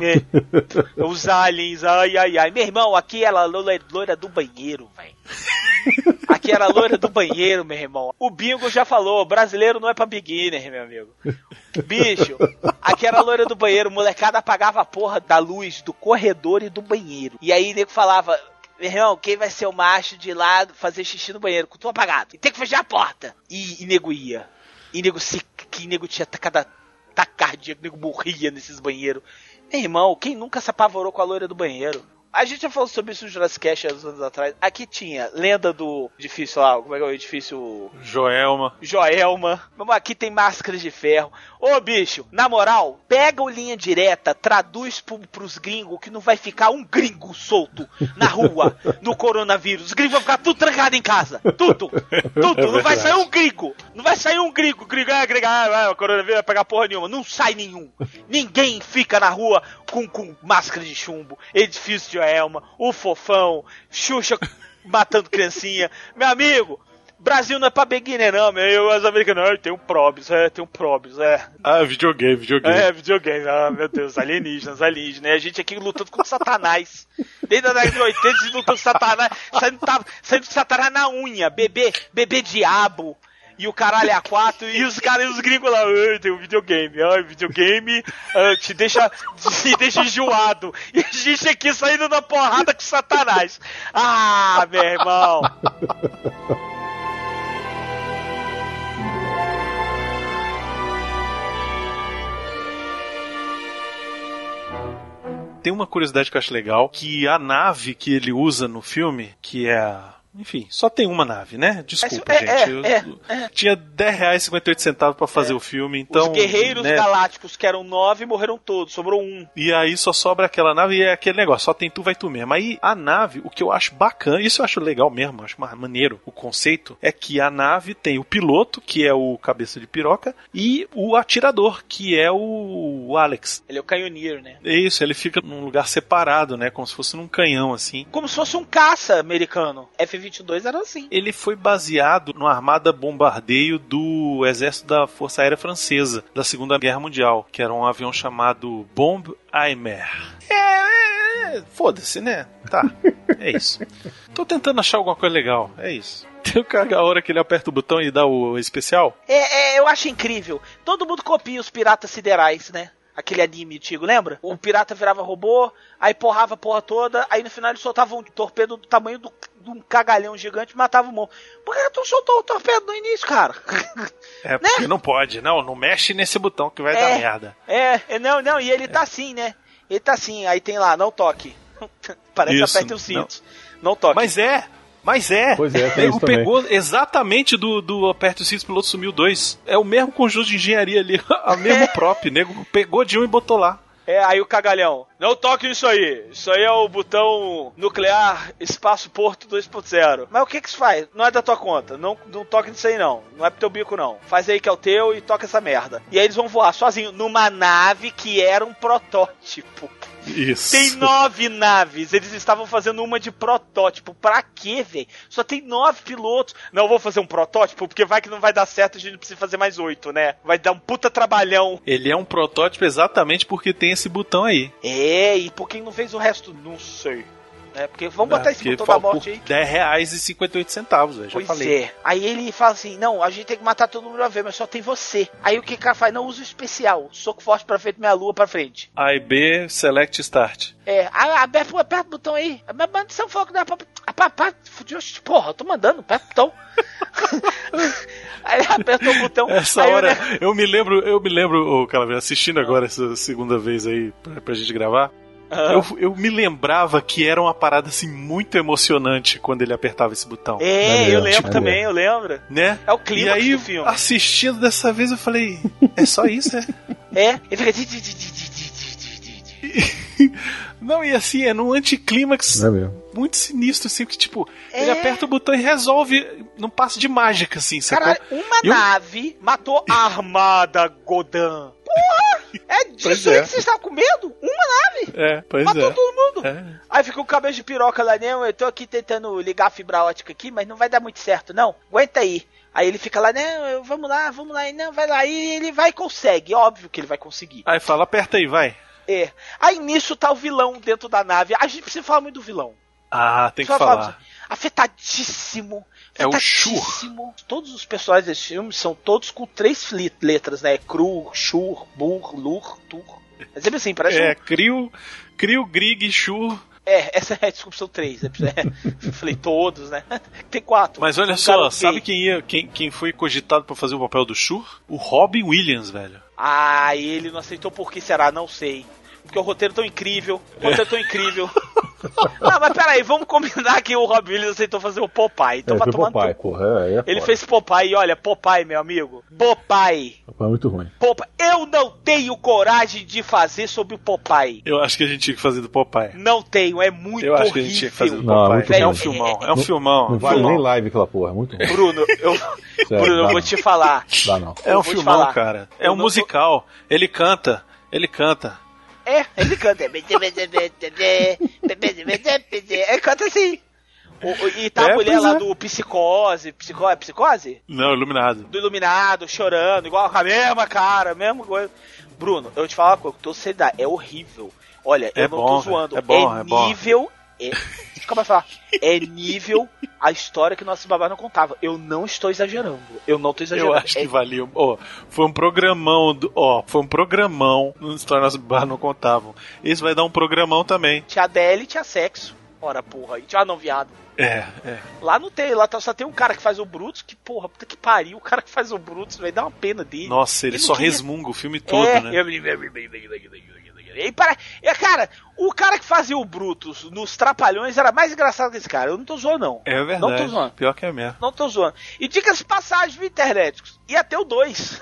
Speaker 4: é. Os aliens, ai, ai, ai. Meu irmão, aqui era a loira, do banheiro, velho. Aqui era a loira do banheiro, meu irmão. O Bingo já falou, brasileiro não é pra beginner, meu amigo. Bicho, aqui era a loira do banheiro, molecada apagava a porra da luz do corredor e do banheiro. E aí nego falava, meu irmão, quem vai ser o macho de lá fazer xixi no banheiro com tudo apagado? E tem que fechar a porta. E, e nego ia. E nego se. Que nego tinha cada tacardia, que nego morria nesses banheiros. Meu irmão, quem nunca se apavorou com a loira do banheiro? A gente já falou sobre isso no Jurassic Cast há uns anos atrás. Aqui tinha lenda do edifício lá, como é que é o edifício
Speaker 5: Joelma.
Speaker 4: Joelma. Vamos aqui tem máscaras de ferro. Ô bicho, na moral, pega o linha direta, traduz pro, pros gringos que não vai ficar um gringo solto na rua no coronavírus. Os gringos vão ficar tudo trancado em casa. Tudo. Tudo. não vai sair um gringo. Não vai sair um gringo. Gringo, ah, gringo, ah, ah, o coronavírus vai pegar porra nenhuma. Não sai nenhum. Ninguém fica na rua com, com máscara de chumbo, edifício de Joelma, o fofão, Xuxa matando criancinha. Meu amigo, Brasil não é pra beginner, não, meu. Eu, os americanos, tem um probes, é, tem um probes, é.
Speaker 5: Ah, videogame, videogame.
Speaker 4: É, videogame, ah, meu Deus, alienígenas, alienígenas. E a gente aqui lutando com Satanás. Desde a década de 80, a gente lutando com Satanás, saindo, tá, saindo Satanás na unha, bebê, bebê diabo. E o caralho é a quatro, e os caras, os gringos lá, "Ai, tem um videogame, ai, videogame ah, te deixa, te deixa enjoado. E a gente aqui saindo da porrada com Satanás. Ah, meu irmão.
Speaker 5: Tem uma curiosidade que eu acho legal, que a nave que ele usa no filme, que é a Enfim, só tem uma nave, né? Desculpa,
Speaker 4: É,
Speaker 5: gente.
Speaker 4: é,
Speaker 5: Eu-
Speaker 4: é, é.
Speaker 5: Tinha 10 reais e 58 centavos pra fazer o filme, então.
Speaker 13: Os guerreiros
Speaker 5: né?
Speaker 13: galácticos, que eram nove, morreram todos, sobrou um.
Speaker 5: E aí só sobra aquela nave e é aquele negócio, só tem tu, vai tu mesmo. Aí a nave, o que eu acho bacana, isso eu acho legal mesmo, acho ma- maneiro o conceito, é que a nave tem o piloto, que é o cabeça de piroca, e o atirador, que é o, Alex.
Speaker 13: Ele é o Canyoneer, né?
Speaker 5: Isso, ele fica num lugar separado, né? Como se fosse num canhão, assim.
Speaker 13: Como se fosse um caça americano. F-22 era assim.
Speaker 5: Ele foi baseado numa armada bombardeio do exército da Força Aérea Francesa da Segunda Guerra Mundial, que era um avião chamado Bomb Aimer. É, é, é, foda-se, né? Tá, é isso. Tô tentando achar alguma coisa legal, é isso. Tem o cara a hora que ele aperta o botão e dá o especial?
Speaker 4: É, é, eu acho incrível. Todo mundo copia os piratas siderais, né? Aquele anime antigo, lembra? O pirata virava robô, aí porrava a porra toda, aí no final ele soltava um torpedo do tamanho do- de um cagalhão gigante e matava o monstro. Por que tu soltou o torpedo no início, cara?
Speaker 5: É porque não pode, não, não mexe nesse botão que vai dar
Speaker 4: É.
Speaker 5: merda.
Speaker 4: É, é, não, não, e ele tá assim, né? Ele tá assim, aí tem lá, não toque. Parece
Speaker 5: Isso,
Speaker 4: aperta os cintos. Não, toque.
Speaker 5: Mas é, mas é.
Speaker 6: Pois é, tem
Speaker 5: Nego
Speaker 6: isso também.
Speaker 5: pegou exatamente do, do Aperte o Cinto Piloto Sumiu 2. É o mesmo conjunto de engenharia ali, a mesmo prop. Nego pegou de um e botou lá.
Speaker 13: É, aí o cagalhão. Não toque nisso aí. Isso aí é o botão nuclear espaço porto 2.0. Mas o que que isso faz? Não é da tua conta. Não, não toque nisso aí não. Não é pro teu bico não. Faz aí que é o teu e toca essa merda. E aí eles vão voar sozinhos numa nave que era um protótipo.
Speaker 5: Isso.
Speaker 13: Tem nove naves. Eles estavam fazendo uma de protótipo. Pra quê, velho? Só tem nove pilotos. Não, eu vou fazer um protótipo, porque vai que não vai dar certo, a gente precisa fazer mais oito, né? Vai dar um puta trabalhão.
Speaker 5: Ele é um protótipo exatamente porque tem esse botão aí.
Speaker 13: É, e por quem não fez o resto? Não sei. É, porque vamos botar
Speaker 5: É,
Speaker 13: esse
Speaker 5: porque
Speaker 13: botão da morte aí.
Speaker 5: 10 reais e 58 centavos, velho.
Speaker 4: Pois
Speaker 5: falei.
Speaker 4: é. Aí ele fala assim: não, a gente tem que matar todo mundo uma vez, mas só tem você. Aí o que o cara faz? Não usa o especial. Soco forte pra frente, meia lua pra frente.
Speaker 5: A e B, select start.
Speaker 4: É, aperta, aperta o botão aí. Mas manda seu foco da. Pá, pá, fudiu, porra, eu tô mandando, aperta o botão. aí ele apertou o botão.
Speaker 5: Essa
Speaker 4: o
Speaker 5: hora,
Speaker 4: ne-
Speaker 5: eu me lembro, eu me lembro, ô Calaveira, assistindo agora essa segunda vez aí pra, pra gente gravar. Eu, eu me lembrava que era uma parada assim muito emocionante quando ele apertava esse botão.
Speaker 13: É, eu lembro também, eu lembro.
Speaker 5: Né?
Speaker 13: É o
Speaker 5: E
Speaker 13: clima
Speaker 5: aí,
Speaker 13: do filme.
Speaker 5: assistindo dessa vez, eu falei: é só isso, é?
Speaker 4: É, ele fica.
Speaker 5: Não, e assim, é num anticlímax
Speaker 6: É
Speaker 5: muito sinistro, assim, que tipo,
Speaker 4: É.
Speaker 5: ele aperta o botão e resolve num passe de mágica, assim, sacou?
Speaker 4: Caralho, uma
Speaker 5: E eu-
Speaker 4: nave.
Speaker 13: Matou a Armada Godin.
Speaker 4: É disso
Speaker 5: é.
Speaker 4: que vocês estavam com medo? Uma nave.
Speaker 5: É, pois
Speaker 4: Matou
Speaker 5: é.
Speaker 4: todo mundo.
Speaker 5: É.
Speaker 4: Aí fica o cabeça de piroca lá, não, eu tô aqui tentando ligar a fibra ótica aqui, mas não vai dar muito certo, não. Aguenta aí. Aí ele fica lá, não, eu- vamos lá, vamos lá, e não, vai lá. E ele vai e consegue, óbvio que ele vai conseguir.
Speaker 5: Aí fala, aperta aí, vai.
Speaker 4: É. Aí nisso tá o vilão dentro da nave. A gente precisa falar muito do vilão.
Speaker 5: Ah, tem que
Speaker 4: Só
Speaker 5: falar.
Speaker 4: Afetadíssimo.
Speaker 5: É o
Speaker 4: afetadíssimo. Todos os personagens desse filme são todos com três letras, né? Cru, Shur, Bur, Lur, Tur. É sempre assim, parece
Speaker 5: É,
Speaker 4: um...
Speaker 5: Crio, Crio, Grig, Shur.
Speaker 4: É, essa é a desculpa, são três. né? Falei todos, né? Tem quatro.
Speaker 5: Mas olha
Speaker 4: Um
Speaker 5: só,
Speaker 4: cara
Speaker 5: sabe quem, ia, quem, quem foi cogitado pra fazer o papel do Shur? O Robin Williams, velho.
Speaker 4: Ah, ele não aceitou por que será? Não sei. Porque o roteiro é tão incrível. O roteiro é tão incrível. não, mas peraí, vamos combinar que o Rob Williams aceitou fazer o Popeye. Então
Speaker 6: é,
Speaker 4: vai tomar
Speaker 6: Popeye, porra. É, é
Speaker 4: Ele fez Popeye, e olha, Popeye, meu amigo. Popeye.
Speaker 6: Foi muito ruim.
Speaker 4: Popeye. Eu não tenho coragem de fazer sobre o Popeye.
Speaker 5: Eu acho que a gente tinha que fazer do Popeye.
Speaker 4: Não tenho, é muito
Speaker 5: Eu acho que a
Speaker 4: horrível.
Speaker 5: gente tinha que fazer do
Speaker 6: Não, é
Speaker 5: Popeye.
Speaker 6: muito
Speaker 5: é um filmão, é um
Speaker 6: Não-
Speaker 5: filmão.
Speaker 6: Não vale nem live aquela porra, é muito ruim.
Speaker 4: Bruno, eu,
Speaker 6: Sério,
Speaker 4: Bruno, eu vou
Speaker 6: não.
Speaker 4: te falar.
Speaker 6: Dá não.
Speaker 5: É um filmão, cara. É
Speaker 4: Eu
Speaker 5: um musical. Ele canta. Ele canta.
Speaker 4: É, ele canta. Ele canta assim. O- e tá
Speaker 5: É,
Speaker 4: a mulher lá
Speaker 5: é.
Speaker 4: do Psicose. Psicó, é Psicose?
Speaker 5: Não, iluminado.
Speaker 4: Do Iluminado, chorando, igual a mesma cara, mesma coisa. Bruno, eu te falar uma coisa, você dá, é horrível. Olha,
Speaker 5: É
Speaker 4: eu não
Speaker 5: bom,
Speaker 4: tô zoando.
Speaker 5: É bom, é bom.
Speaker 4: É, eu falar. É nível a história que nossos babás não contavam. Eu não estou exagerando. Eu não estou exagerando.
Speaker 5: Eu acho
Speaker 4: É
Speaker 5: que valia. Ó, foi um programão. do- Ó, foi um programão. No História Nossa Barra não contavam. Esse vai dar um programão também.
Speaker 4: Tinha Adele e tinha sexo. Ora, porra. E tinha não, viado.
Speaker 5: É, é.
Speaker 4: Lá não tem, lá tá- só tem um cara que faz o Brutus, que porra, puta que pariu, o cara que faz o Brutus, vai dar uma pena dele.
Speaker 5: Nossa, ele
Speaker 4: não
Speaker 5: só
Speaker 4: queria-
Speaker 5: resmunga o filme todo,
Speaker 4: é,
Speaker 5: né?
Speaker 4: eu- E para, e, cara, o cara que fazia o Brutus nos Trapalhões era mais engraçado que esse cara. Eu não tô zoando, não.
Speaker 5: É verdade.
Speaker 4: Não tô zoando.
Speaker 5: Pior que é mesmo.
Speaker 4: Não tô zoando. E dicas passagens de internet. Ia ter o 2.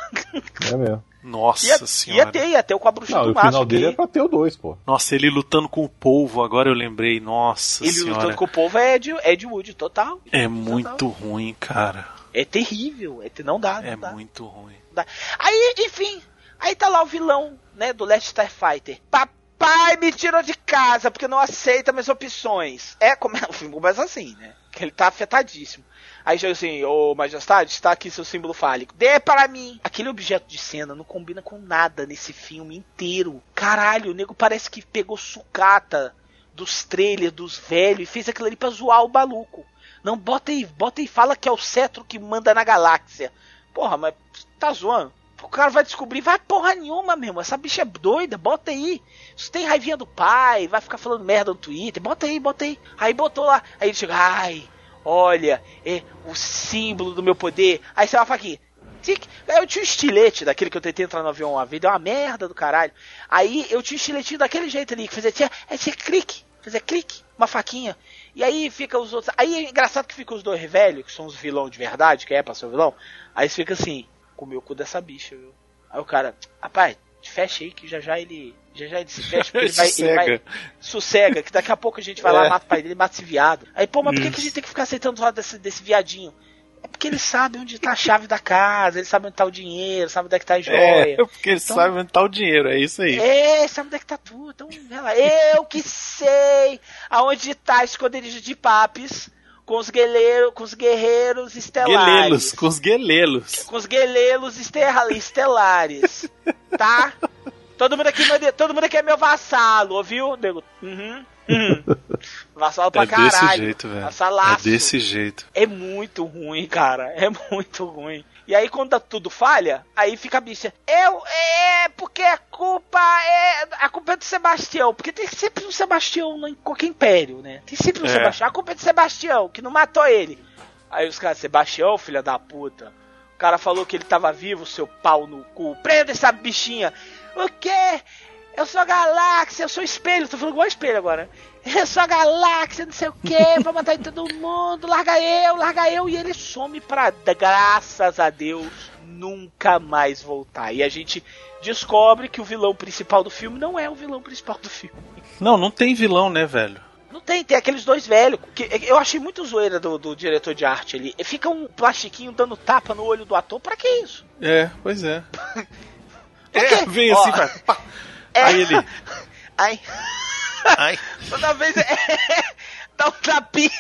Speaker 6: É mesmo.
Speaker 5: Nossa
Speaker 4: Ia,
Speaker 5: senhora.
Speaker 4: ia ter, ia ter o com a bruxa
Speaker 6: Não,
Speaker 4: do
Speaker 6: e o final dele
Speaker 4: que-
Speaker 6: é pra ter o 2, pô.
Speaker 5: Nossa, ele lutando com o polvo, agora eu lembrei. Nossa
Speaker 4: Ele
Speaker 5: senhora.
Speaker 4: lutando com o povo é Ed, Ed Wood, total.
Speaker 5: É muito ruim, cara.
Speaker 4: É terrível. É, não dá, não
Speaker 5: É
Speaker 4: dá.
Speaker 5: muito ruim.
Speaker 4: Dá. Aí, enfim, aí tá lá o vilão, né, do Last Starfighter. Papai me tirou de casa porque não aceita minhas opções. É, como o filme começa assim, né? Que ele tá afetadíssimo. Aí chega assim, ô majestade, está aqui seu símbolo fálico. Dê para mim! Aquele objeto de cena não combina com nada nesse filme inteiro. Caralho, o nego parece que pegou sucata dos trailers, dos velhos, e fez aquilo ali pra zoar o maluco. Não, bota aí, bota aí, fala que é o cetro que manda na galáxia. Porra, mas tá zoando? O cara vai descobrir, vai porra nenhuma, meu irmão. Essa bicha é doida, bota aí. Tem raivinha do pai, vai ficar falando merda no Twitter, bota aí, bota aí. Aí botou lá, aí ele chega, ai, olha, é o símbolo do meu poder. Aí você vai falar aqui. tic. Eu tinha um estilete daquele que eu tentei entrar no avião uma vez, deu uma merda do caralho. Aí eu tinha um estiletinho daquele jeito ali, que fazia, tinha, aí tinha clique, fazia clique, uma faquinha. E aí fica os outros. Aí é engraçado que fica os dois velhos, que são os vilão de verdade, que é pra ser o vilão. Aí fica assim, comeu o cu dessa bicha, viu? Aí o cara, rapaz, fecha aí que já já ele. Já já ele se fecha, porque ele vai, ele vai.
Speaker 5: Sossega.
Speaker 4: Sossega, que daqui a pouco a gente vai lá,
Speaker 5: É.
Speaker 4: mata o pai dele, mata esse viado. Aí, pô, mas por que, que a gente tem que ficar aceitando o lado desse, desse viadinho? É porque ele sabe onde tá a chave da casa, ele sabe onde tá o dinheiro, sabe onde é que tá a joia.
Speaker 5: É, porque ele
Speaker 4: Então-
Speaker 5: sabe onde tá o dinheiro, é isso aí.
Speaker 4: É, sabe onde é que tá tudo. Então, lá. Eu que sei aonde tá esconderijo de papis com os guerreiros, com os guerreiros estelares.
Speaker 5: Guelelos, com os guelelos.
Speaker 4: Com os guerreiros estel- estelares. Tá? Todo mundo aqui, todo mundo aqui é meu vassalo, ouviu, nego? Uhum. uhum. Vassalo pra
Speaker 5: É desse
Speaker 4: caralho.
Speaker 5: jeito, velho. É desse jeito.
Speaker 4: É muito ruim, cara. É muito ruim. E aí, quando tudo falha, aí fica a bicha. Eu. É porque a culpa é. A culpa é do Sebastião. Porque tem sempre um Sebastião em qualquer império, né? Tem sempre um
Speaker 5: É.
Speaker 4: Sebastião. A culpa é do Sebastião, que não matou ele. Aí os caras, Sebastião, filha da puta. O cara falou que ele tava vivo, seu pau no cu. Prenda essa bichinha. O quê? Eu sou a galáxia, eu sou espelho. Tô falando igual espelho agora. Sou a galáxia, não sei o que, vou matar em todo mundo, larga eu, larga eu. E ele some pra, graças a Deus, nunca mais voltar. E a gente descobre que o vilão principal do filme não é o vilão principal do filme.
Speaker 5: Não, não tem vilão, né, velho?
Speaker 4: Não tem, tem aqueles dois velhos. Que eu achei muito zoeira do, do diretor de arte ali. Fica um plastiquinho dando tapa no olho do ator, pra que isso?
Speaker 5: É, pois é. É, vem
Speaker 4: Ó,
Speaker 5: assim, vai. pá.
Speaker 4: é.
Speaker 5: Aí ele.
Speaker 4: Ai.
Speaker 5: Ai.
Speaker 4: Toda vez é, dá um tapinha.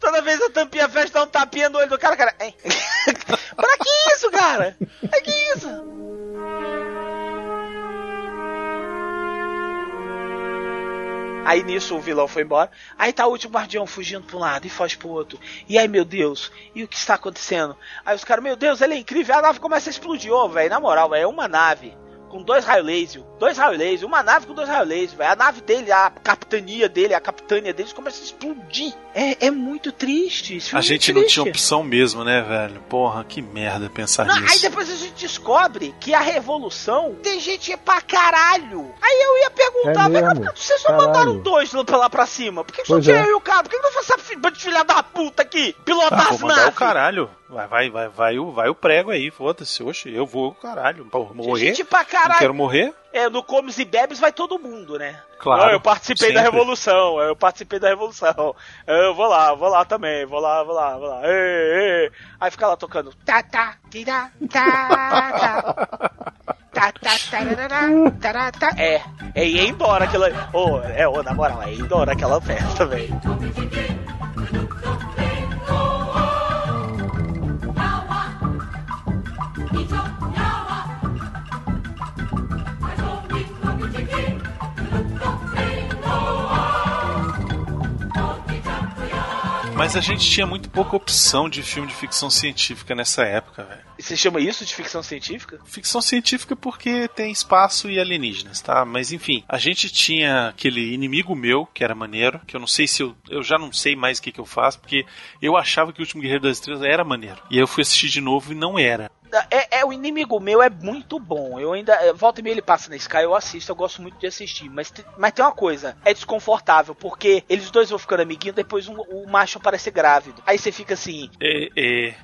Speaker 4: Toda vez a tampinha fecha, dá um tapinha no olho do cara, cara. Ai. pra que isso, cara? Pra que isso? Aí nisso o vilão foi embora. Aí tá o último guardião fugindo pra um lado e foge pro outro. E aí, meu Deus, e o que está acontecendo? Aí os caras, meu Deus, ele é incrível. A nave começa a explodir, velho. Na moral, véio, é uma nave com dois raios laser. Dois raios laser, uma nave com dois raios laser, velho. A nave dele, a capitania dele, a capitânia deles começa a explodir. É, é muito triste.
Speaker 5: A
Speaker 4: filme é
Speaker 5: gente não tinha opção mesmo, né, velho? Porra, que merda pensar
Speaker 4: Não, aí
Speaker 5: nisso.
Speaker 4: depois a gente descobre que a revolução tem gente pra caralho. Aí eu ia perguntar,
Speaker 6: É
Speaker 4: mas
Speaker 6: mesmo?
Speaker 4: por que vocês só
Speaker 6: Caralho.
Speaker 4: mandaram dois lá pra lá pra cima? Por que só
Speaker 6: Pois
Speaker 4: tinha
Speaker 6: é.
Speaker 4: eu e o cara? Por que não foi essa bando de filha da puta aqui? Pilotar
Speaker 5: Ah,
Speaker 4: as naves?
Speaker 5: caralho. Vai, vai, vai, vai, o- vai o prego aí, foda-se. Oxe, eu vou caralho. Pô, morrer?
Speaker 4: Gente pra caralho.
Speaker 5: Não quero morrer?
Speaker 4: É, no Comes e Bebes vai todo mundo, né?
Speaker 5: Claro,
Speaker 4: Não, eu participei da
Speaker 5: sempre.
Speaker 4: revolução, eu participei da revolução. Eu vou lá, vou lá também, vou lá, vou lá, vou lá. Ê, ê. Aí fica lá tocando. Tá, tá, tira, tá, tá. Tá, tá, tarará, tará, tá. É, é ir embora aquela. Ô, é, ô, na moral, é ir embora aquela festa, velho.
Speaker 5: Mas a gente tinha muito pouca opção de filme de ficção científica nessa época, velho.
Speaker 4: E Você chama isso de ficção científica?
Speaker 5: Ficção científica porque tem espaço e alienígenas, tá? Mas enfim, a gente tinha aquele inimigo meu, que era maneiro, que eu não sei se eu. Eu já não sei mais o que, que eu faço, porque eu achava que o último Guerreiro das Estrelas era maneiro. E aí eu fui assistir de novo e não era.
Speaker 4: É, é, o inimigo meu é muito bom. Eu ainda. é, Volta e meia ele passa na Sky, eu assisto, eu gosto muito de assistir. Mas, mas tem uma coisa, é desconfortável, porque eles dois vão ficando amiguinhos, depois um- o macho aparece grávido. Aí você fica assim.
Speaker 5: É,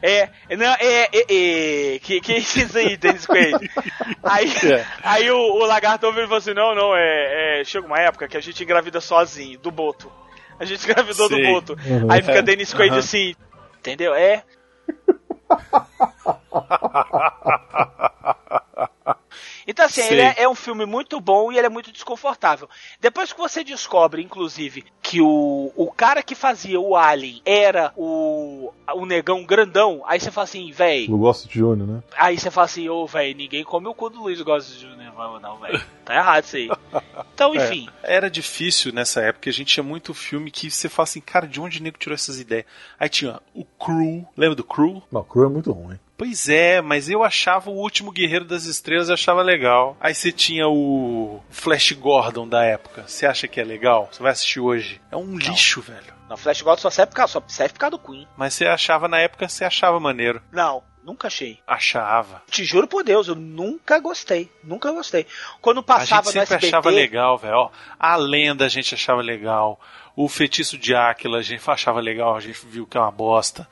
Speaker 5: é.
Speaker 4: É, não, é, é, é. Que, que é isso aí, Dennis Quaid? Aí,
Speaker 5: É.
Speaker 4: aí o, o lagarto ouve e falou assim: não, não, é, é. Chega uma época que a gente engravida sozinho, do Boto. A gente engravidou do
Speaker 5: Sei.
Speaker 4: Boto.
Speaker 5: Uhum.
Speaker 4: Aí fica
Speaker 5: É.
Speaker 4: Dennis Quaid
Speaker 5: Aham.
Speaker 4: assim, entendeu? É. Então, assim,
Speaker 5: Sei.
Speaker 4: ele é, é um filme muito bom e ele é muito desconfortável. Depois que você descobre, inclusive, que o, o cara que fazia o Alien era o, o negão grandão, aí você fala assim, véi.
Speaker 6: Eu gosto de Júnior, né?
Speaker 4: Aí você fala assim, ô, véi, ninguém come o cu do Luiz Gosta de Júnior, não, véi. Tá errado isso aí. Então, enfim.
Speaker 5: É, era difícil nessa época, a gente tinha muito filme que você fala assim, cara, de onde o nego tirou essas ideias? Aí tinha o Crew, lembra do Crew?
Speaker 6: Não, o Crew é muito ruim.
Speaker 5: Pois é, mas eu achava o último Guerreiro das Estrelas, eu achava legal. Aí você tinha o Flash Gordon da época. Você acha que é legal? Você vai assistir hoje? É um lixo, velho.
Speaker 4: Não, Flash Gordon só serve por causa, só serve por causa do Queen.
Speaker 5: Mas você achava na época, você achava maneiro.
Speaker 4: Não, nunca achei.
Speaker 5: Achava.
Speaker 4: Te juro por Deus, eu nunca gostei. Nunca gostei. Quando
Speaker 5: A
Speaker 4: passava
Speaker 5: gente
Speaker 4: no
Speaker 5: sempre
Speaker 4: SBT,
Speaker 5: achava legal, velho. A lenda a gente achava legal. O feitiço de Áquila a gente achava legal, a gente viu que é uma bosta.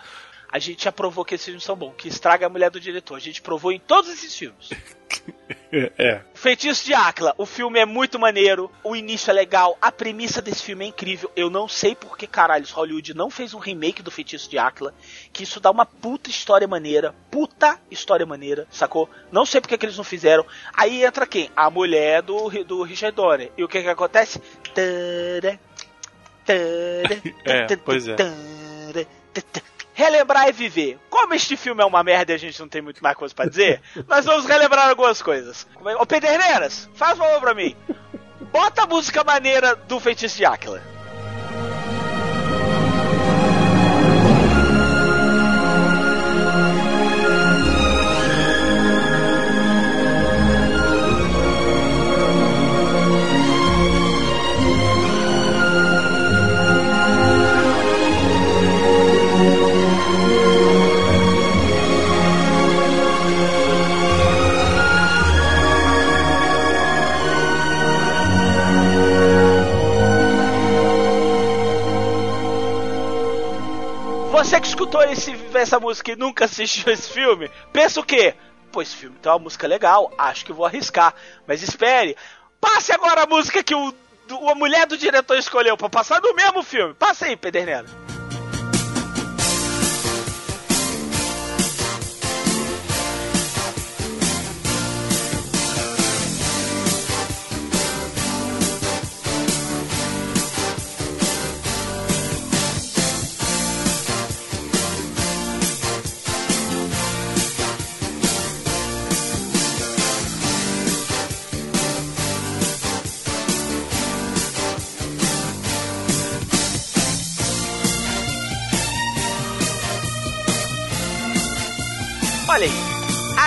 Speaker 4: A gente já provou que esses filmes são bons, que estraga a mulher do diretor. A gente provou em todos esses filmes.
Speaker 5: É.
Speaker 4: Feitiço de Áquila, o filme é muito maneiro, o início é legal, a premissa desse filme é incrível. Eu não sei por que caralho Hollywood não fez um remake do Feitiço de Áquila, que isso dá uma puta história maneira, puta história maneira, sacou? Não sei por que, que eles não fizeram. Aí entra quem? A mulher do, do Richard Donner. E o que que acontece? Tara, tara,
Speaker 5: É, pois é.
Speaker 4: tara. Relembrar e viver. Como este filme é uma merda e a gente não tem muito mais coisa pra dizer, nós vamos relembrar algumas coisas. É- Ô Pederneiras, faz um favor pra mim. Bota a música maneira do Feitiço de Áquila. Você que escutou esse, essa música e nunca assistiu esse filme, pensa o quê? Pô, esse filme tem uma música legal, acho que vou arriscar. Mas espere, passe agora a música que o, do- a mulher do diretor escolheu pra passar no mesmo filme. Passa aí, Pedernela.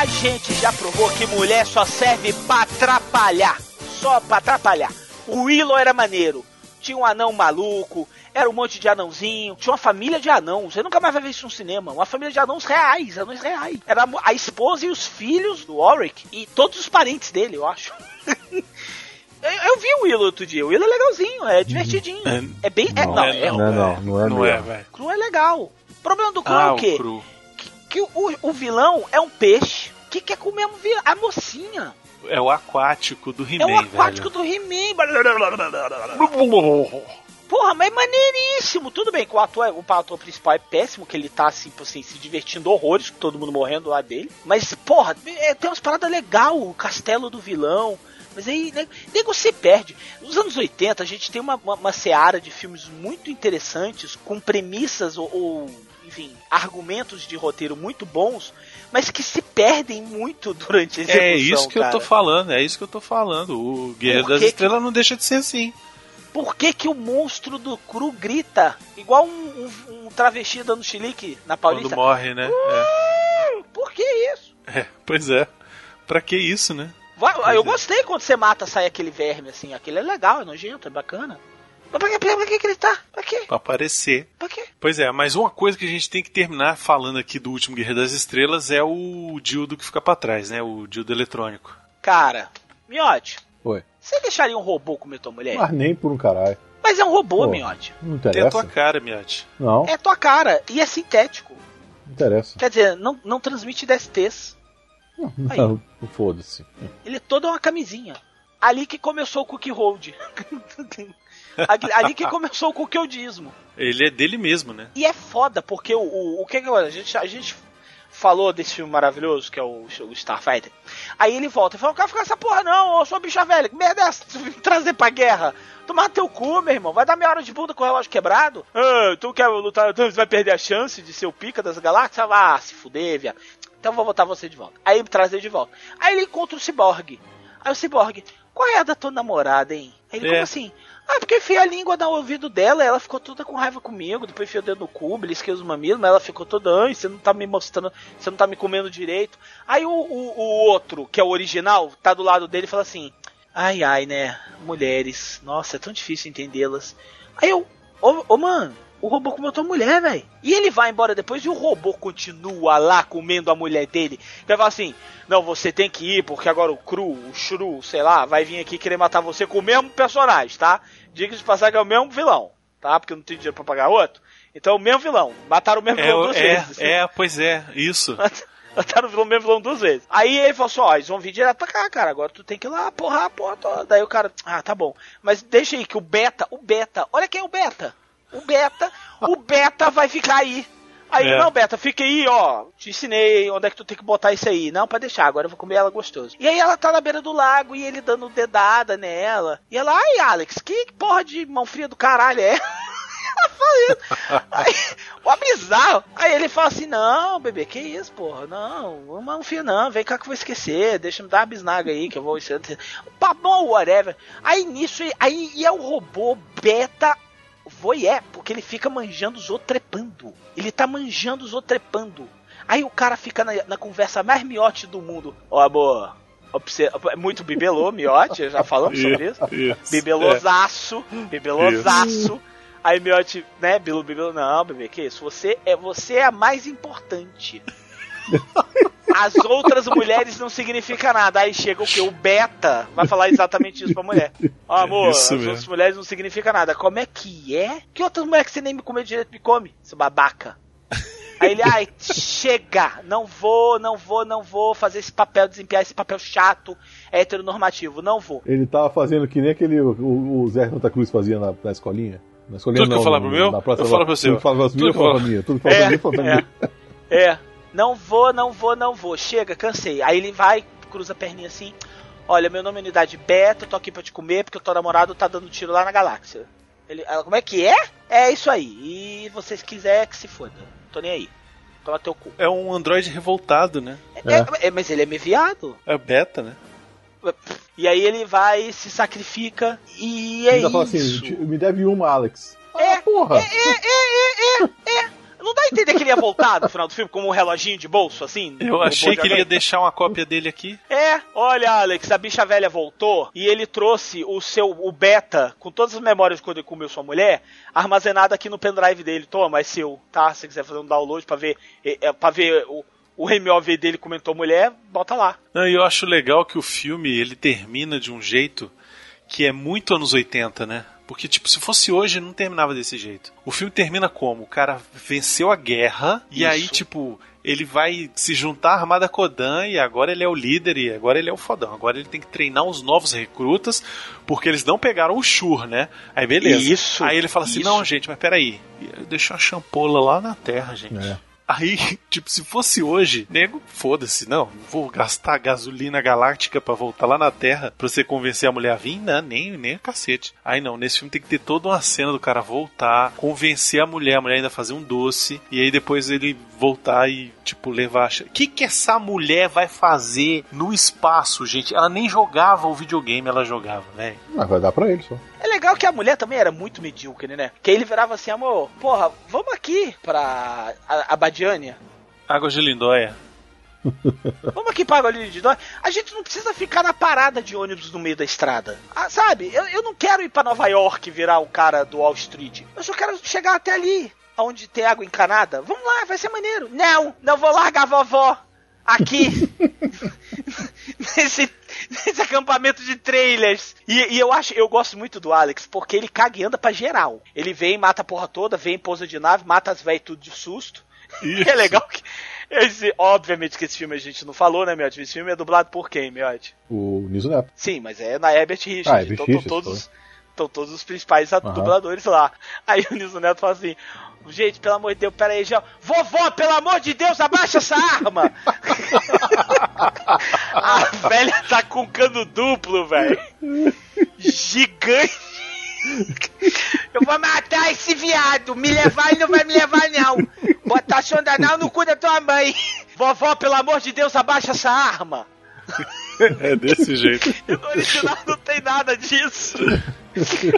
Speaker 4: A gente já provou que mulher só serve pra atrapalhar. Só pra atrapalhar. O Willow era maneiro. Tinha um anão maluco, era um monte de anãozinho, tinha uma família de anãos. Você nunca mais vai ver isso no cinema. Uma família de anãos reais, anões reais. Era a esposa e os filhos do Warwick e todos os parentes dele, eu acho. eu, eu vi o Willow outro dia. O Willow é legalzinho, é divertidinho. É, bem. É, não, é,
Speaker 6: não, não, não é
Speaker 5: Não é, velho.
Speaker 4: Cru é legal. O problema do Cru é
Speaker 5: Ah,
Speaker 4: o quê?
Speaker 5: o cru.
Speaker 4: que o, o vilão é um peixe que quer comer a mocinha.
Speaker 5: É o aquático do
Speaker 4: É
Speaker 5: He-Man,
Speaker 4: o aquático
Speaker 5: velho.
Speaker 4: do He-Man. Porra, mas é maneiríssimo. Tudo bem que o ator, o ator principal é péssimo, que ele tá assim, assim, se divertindo horrores, com todo mundo morrendo lá dele. Mas, porra, é, tem umas paradas legais, o castelo do vilão. Mas aí, nego, nego se perde. Nos anos 80, a gente tem uma, uma, uma seara de filmes muito interessantes, com premissas ou, ou, enfim, argumentos de roteiro muito bons, mas que se perdem muito durante a execução,
Speaker 5: É isso que eu tô
Speaker 4: cara.
Speaker 5: falando, é isso que eu tô falando. O Guerreiro das
Speaker 4: que que-
Speaker 5: Estrelas não deixa de ser assim.
Speaker 4: Por que, que o monstro do cru grita igual um, um, um travesti dando chilique na Paulista?
Speaker 5: Quando morre, né? É.
Speaker 4: Por que isso?
Speaker 5: É, pois é. Pra que isso, né?
Speaker 4: Vai- eu
Speaker 5: é.
Speaker 4: gostei quando você mata, sai aquele verme assim. Aquele é legal, é nojento, é bacana. Mas pra que, pra que, que ele tá? Pra quê?
Speaker 5: Pra aparecer.
Speaker 4: Pra quê?
Speaker 5: Pois é, mas uma coisa que a gente tem que terminar falando aqui do último Guerreiro das Estrelas é o dildo que fica pra trás, né? O dildo eletrônico.
Speaker 4: Cara, Miote,
Speaker 6: Oi.
Speaker 4: você deixaria um robô comer tua mulher?
Speaker 6: Mas nem por um caralho.
Speaker 4: Mas é um robô,
Speaker 6: Pô,
Speaker 4: Miote.
Speaker 6: Não interessa.
Speaker 5: tua cara, Miotti.
Speaker 6: Não,
Speaker 4: É tua cara e é sintético.
Speaker 6: não interessa.
Speaker 4: Quer dizer, não, não transmite DSTs. Aí.
Speaker 6: Não, foda-se.
Speaker 4: Ele todo é uma camisinha. Ali que começou o cookie hold. ali, que começou o cookie-holdismo.
Speaker 5: Ele é dele mesmo, né?
Speaker 4: E é foda, porque o, o, o que que a gente, a gente falou desse filme maravilhoso, que é o, o Starfighter. Aí ele volta e fala, não quero ficar essa porra não, eu sou bicha velha, que merda é essa? Tu me trazer pra guerra? Tomar teu cu, meu irmão, vai dar meia hora de bunda com o relógio quebrado? Ah, tu quer lutar, tu vai perder a chance de ser o pica das galáxias? Ah, se fuder, viado. Então eu vou botar você de volta. Aí ele traz ele de volta. Aí ele encontra o Cyborg. Aí o Cyborg, qual é a da tua namorada, hein? Aí ele,
Speaker 5: É.
Speaker 4: como assim? Ah, porque enfiei a língua no ouvido dela, ela ficou toda com raiva comigo, depois enfiei o dedo no cubo, esqueci os mamilos, mas ela ficou toda, ai, você não tá me mostrando, você não tá me comendo direito. Aí o, o, o outro, que é o original, tá do lado dele e fala assim, ai, ai, né, mulheres, nossa, é tão difícil entendê-las. Aí eu, ô, ô mano, o robô comeu tua mulher, velho. E ele vai embora depois e o robô continua lá comendo a mulher dele. Vai falar assim: Não, você tem que ir, porque agora o Cru, o Shrew, sei lá, vai vir aqui querer matar você com o mesmo personagem, tá? Diga de passar que é o mesmo vilão, tá? Porque eu não tenho dinheiro pra pagar outro. Então é o mesmo vilão. Mataram o mesmo vilão duas
Speaker 5: É,
Speaker 4: vezes.
Speaker 5: é, é, pois é, isso.
Speaker 4: Mataram o vilão, mesmo vilão duas vezes. Aí ele falou assim: ó, eles vão vir direto pra cá, cara. Agora tu tem que ir lá, porra, a porra toda. Daí o cara, ah, tá bom. Mas deixa aí que o Beta, o Beta, olha quem é o Beta. O Beta, o Beta vai ficar aí. Aí,
Speaker 5: É.
Speaker 4: não, Beta, fica aí, ó. Te ensinei onde é que tu tem que botar isso aí. Não, pra deixar, agora eu vou comer ela gostoso. E aí ela tá na beira do lago e ele dando dedada nela. E ela, ai, Alex, que porra de mão fria do caralho é? Aí, ó, bizarro. Aí ele fala assim: Não, bebê, que isso, porra? Não, não fia não, vem cá que eu vou esquecer. Deixa me dar uma bisnaga aí que eu vou. Pá, bom, whatever. Aí nisso, aí é o robô beta voyeur, porque ele fica manjando os outros trepando. Ele tá manjando os outros trepando. Aí o cara fica na, na conversa mais miote do mundo. Ó, amor. obse- É muito bibelô, miote, já falamos sobre isso.
Speaker 5: Isso,
Speaker 4: Bibelosaço, bibelosaço. Aí Miotti, né, Bilu Bibelo, não, bebê, que isso? Você é, você é a mais importante. As outras mulheres não significam nada. Aí chega o que? O beta vai falar exatamente isso pra mulher. Ó, amor,
Speaker 5: Isso
Speaker 4: as
Speaker 5: mesmo.
Speaker 4: outras mulheres não significam nada. Como é que é? Que outras mulheres que você nem me comer direito me come? Seu babaca. Aí ele, ai, chega, não vou, não vou, não vou fazer esse papel, desempenhar esse papel chato, heteronormativo, não vou.
Speaker 6: Ele tava fazendo que nem aquele o, o Zé Santa Cruz fazia na, na escolinha. Na escolinha
Speaker 5: Tudo que eu
Speaker 6: não,
Speaker 5: falar pro meu, eu falo pro seu.
Speaker 6: Tudo que pra eu
Speaker 5: que
Speaker 6: falo
Speaker 5: fala-
Speaker 6: pra mim. Tudo que fala pra mim, eu falo pra mim.
Speaker 4: É, não vou, não vou, não vou. Chega, cansei. Aí ele vai, cruza a perninha assim. Olha, meu nome é Unidade Beta, eu tô aqui pra te comer porque o teu namorado tá dando tiro lá na galáxia. Ele, ela, como é que é? É isso aí. E vocês quiser que se foda. Tô nem aí. Toma teu cu.
Speaker 5: É um androide revoltado, né?
Speaker 4: É, é, mas ele é meio viado.
Speaker 5: É beta, né?
Speaker 4: E aí ele vai, se sacrifica e é
Speaker 6: Ainda fala assim,
Speaker 4: isso.
Speaker 6: "Te- me deve uma, Alex.
Speaker 4: É,
Speaker 6: porra.
Speaker 4: É, é, é, é, é. Não dá a entender que ele ia voltar no final do filme como um reloginho de bolso, assim?
Speaker 5: Eu achei que ele ia deixar uma cópia dele aqui.
Speaker 4: É, olha, Alex, a bicha velha voltou e ele trouxe o seu o beta com todas as memórias de quando ele comeu sua mulher armazenada aqui no pendrive dele. Toma, é seu, tá? Se você quiser fazer um download pra ver, é, é, pra ver o, o MOV dele comentou mulher, bota lá.
Speaker 5: Não, e eu acho legal que o filme ele termina de um jeito que é muito anos 80, né? Porque, tipo, se fosse hoje, não terminava desse jeito. O filme termina como? O cara venceu a guerra e
Speaker 4: Isso.
Speaker 5: aí, tipo, ele vai se juntar à Armada Kodan e agora ele é o líder e agora ele é o fodão. Agora ele tem que treinar os novos recrutas porque eles não pegaram o Shur, né? Aí beleza.
Speaker 4: Isso,
Speaker 5: Aí ele fala assim:
Speaker 4: isso.
Speaker 5: não, gente, mas peraí. Deixa uma champola lá na Terra, gente.
Speaker 6: É.
Speaker 5: Aí, tipo, se fosse hoje, nego, foda-se, não, vou gastar gasolina galáctica pra voltar lá na Terra pra você convencer a mulher a vir, não, nem, nem a cacete. Aí não, nesse filme tem que ter toda uma cena do cara voltar, convencer a mulher, a mulher ainda fazer um doce, e aí depois ele voltar e, tipo, levar. O que que essa mulher vai fazer no espaço, gente? Ela nem jogava o videogame, ela jogava, velho.
Speaker 6: Mas vai dar pra ele só.
Speaker 4: É legal que a mulher também era muito medíocre, né? Que aí ele virava assim, amor, porra, vamos aqui pra a- Abadiânia.
Speaker 5: Água de Lindóia.
Speaker 4: Vamos aqui para Galinha de Nós. A gente não precisa ficar na parada de ônibus no meio da estrada. Ah, sabe? Eu, eu não quero ir para Nova York virar o cara do Wall Street. Eu só quero chegar até ali, onde tem água encanada. Vamos lá, vai ser maneiro. Não, não vou largar a vovó aqui. nesse, nesse acampamento de trailers. E, e, eu acho, eu gosto muito do Alex, porque ele caga e anda pra geral. Ele vem, mata a porra toda, vem, pousa de nave, mata as velhas tudo de susto.
Speaker 5: Isso.
Speaker 4: É legal que. Esse, obviamente que esse filme a gente não falou, né, Miotti? Esse filme é dublado por quem, Miotti?
Speaker 6: O Niso Neto.
Speaker 4: Sim, mas é na Herbert Richards.
Speaker 6: Ah, Herbert
Speaker 4: então
Speaker 6: Richards,
Speaker 4: todos, estão todos os principais dubladores lá. Aí o Niso Neto fala assim: Gente, pelo amor de Deus, pera aí, já. Vovó, pelo amor de Deus, abaixa essa arma! A velha tá com cano duplo, velho. Gigante. Eu vou matar esse viado. Me levar e não vai me levar, não. Botar sonda não no cu da tua mãe. Vovó, pelo amor de Deus, abaixa essa arma.
Speaker 5: É desse jeito.
Speaker 4: No original não tem nada disso.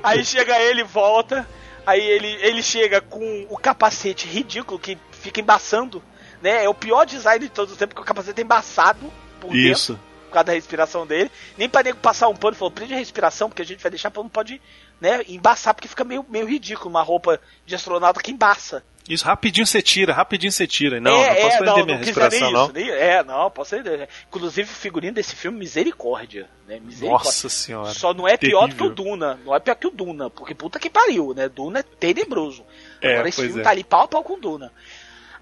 Speaker 4: Aí chega ele e volta. Aí ele, ele chega com o capacete ridículo que fica embaçando. Né? É o pior design de todos os tempos, porque o capacete é embaçado por
Speaker 5: Isso.
Speaker 4: dentro, por causa da respiração dele. Nem pra nego passar um pano, falou, prende a respiração, porque a gente vai deixar pra não pode né, embaçar, porque fica meio, meio ridículo uma roupa de astronauta que embaça.
Speaker 5: Isso, rapidinho você tira, rapidinho você tira. Não,
Speaker 4: é,
Speaker 5: não posso
Speaker 4: é,
Speaker 5: prender
Speaker 4: não,
Speaker 5: minha
Speaker 4: não
Speaker 5: respiração, não.
Speaker 4: isso. nem- é, não, posso ser. Inclusive, o figurino desse filme, misericórdia. Né? misericórdia.
Speaker 5: Nossa senhora.
Speaker 4: Só não é pior do que o
Speaker 5: Terrível.
Speaker 4: Duna. Não é pior que o Duna, porque puta que pariu, né? Duna é tenebroso.
Speaker 5: É,
Speaker 4: Agora esse filme
Speaker 5: é.
Speaker 4: tá ali pau a pau com o Duna.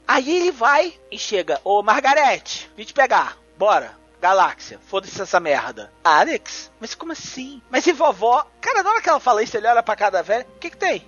Speaker 4: Aí ele vai e chega, ô Margarete, vim te pegar, bora. Galáxia, foda-se essa merda. Alex? Mas como assim? Mas e vovó? Cara, na hora que ela fala isso, ele olha pra cada velha, o que que tem?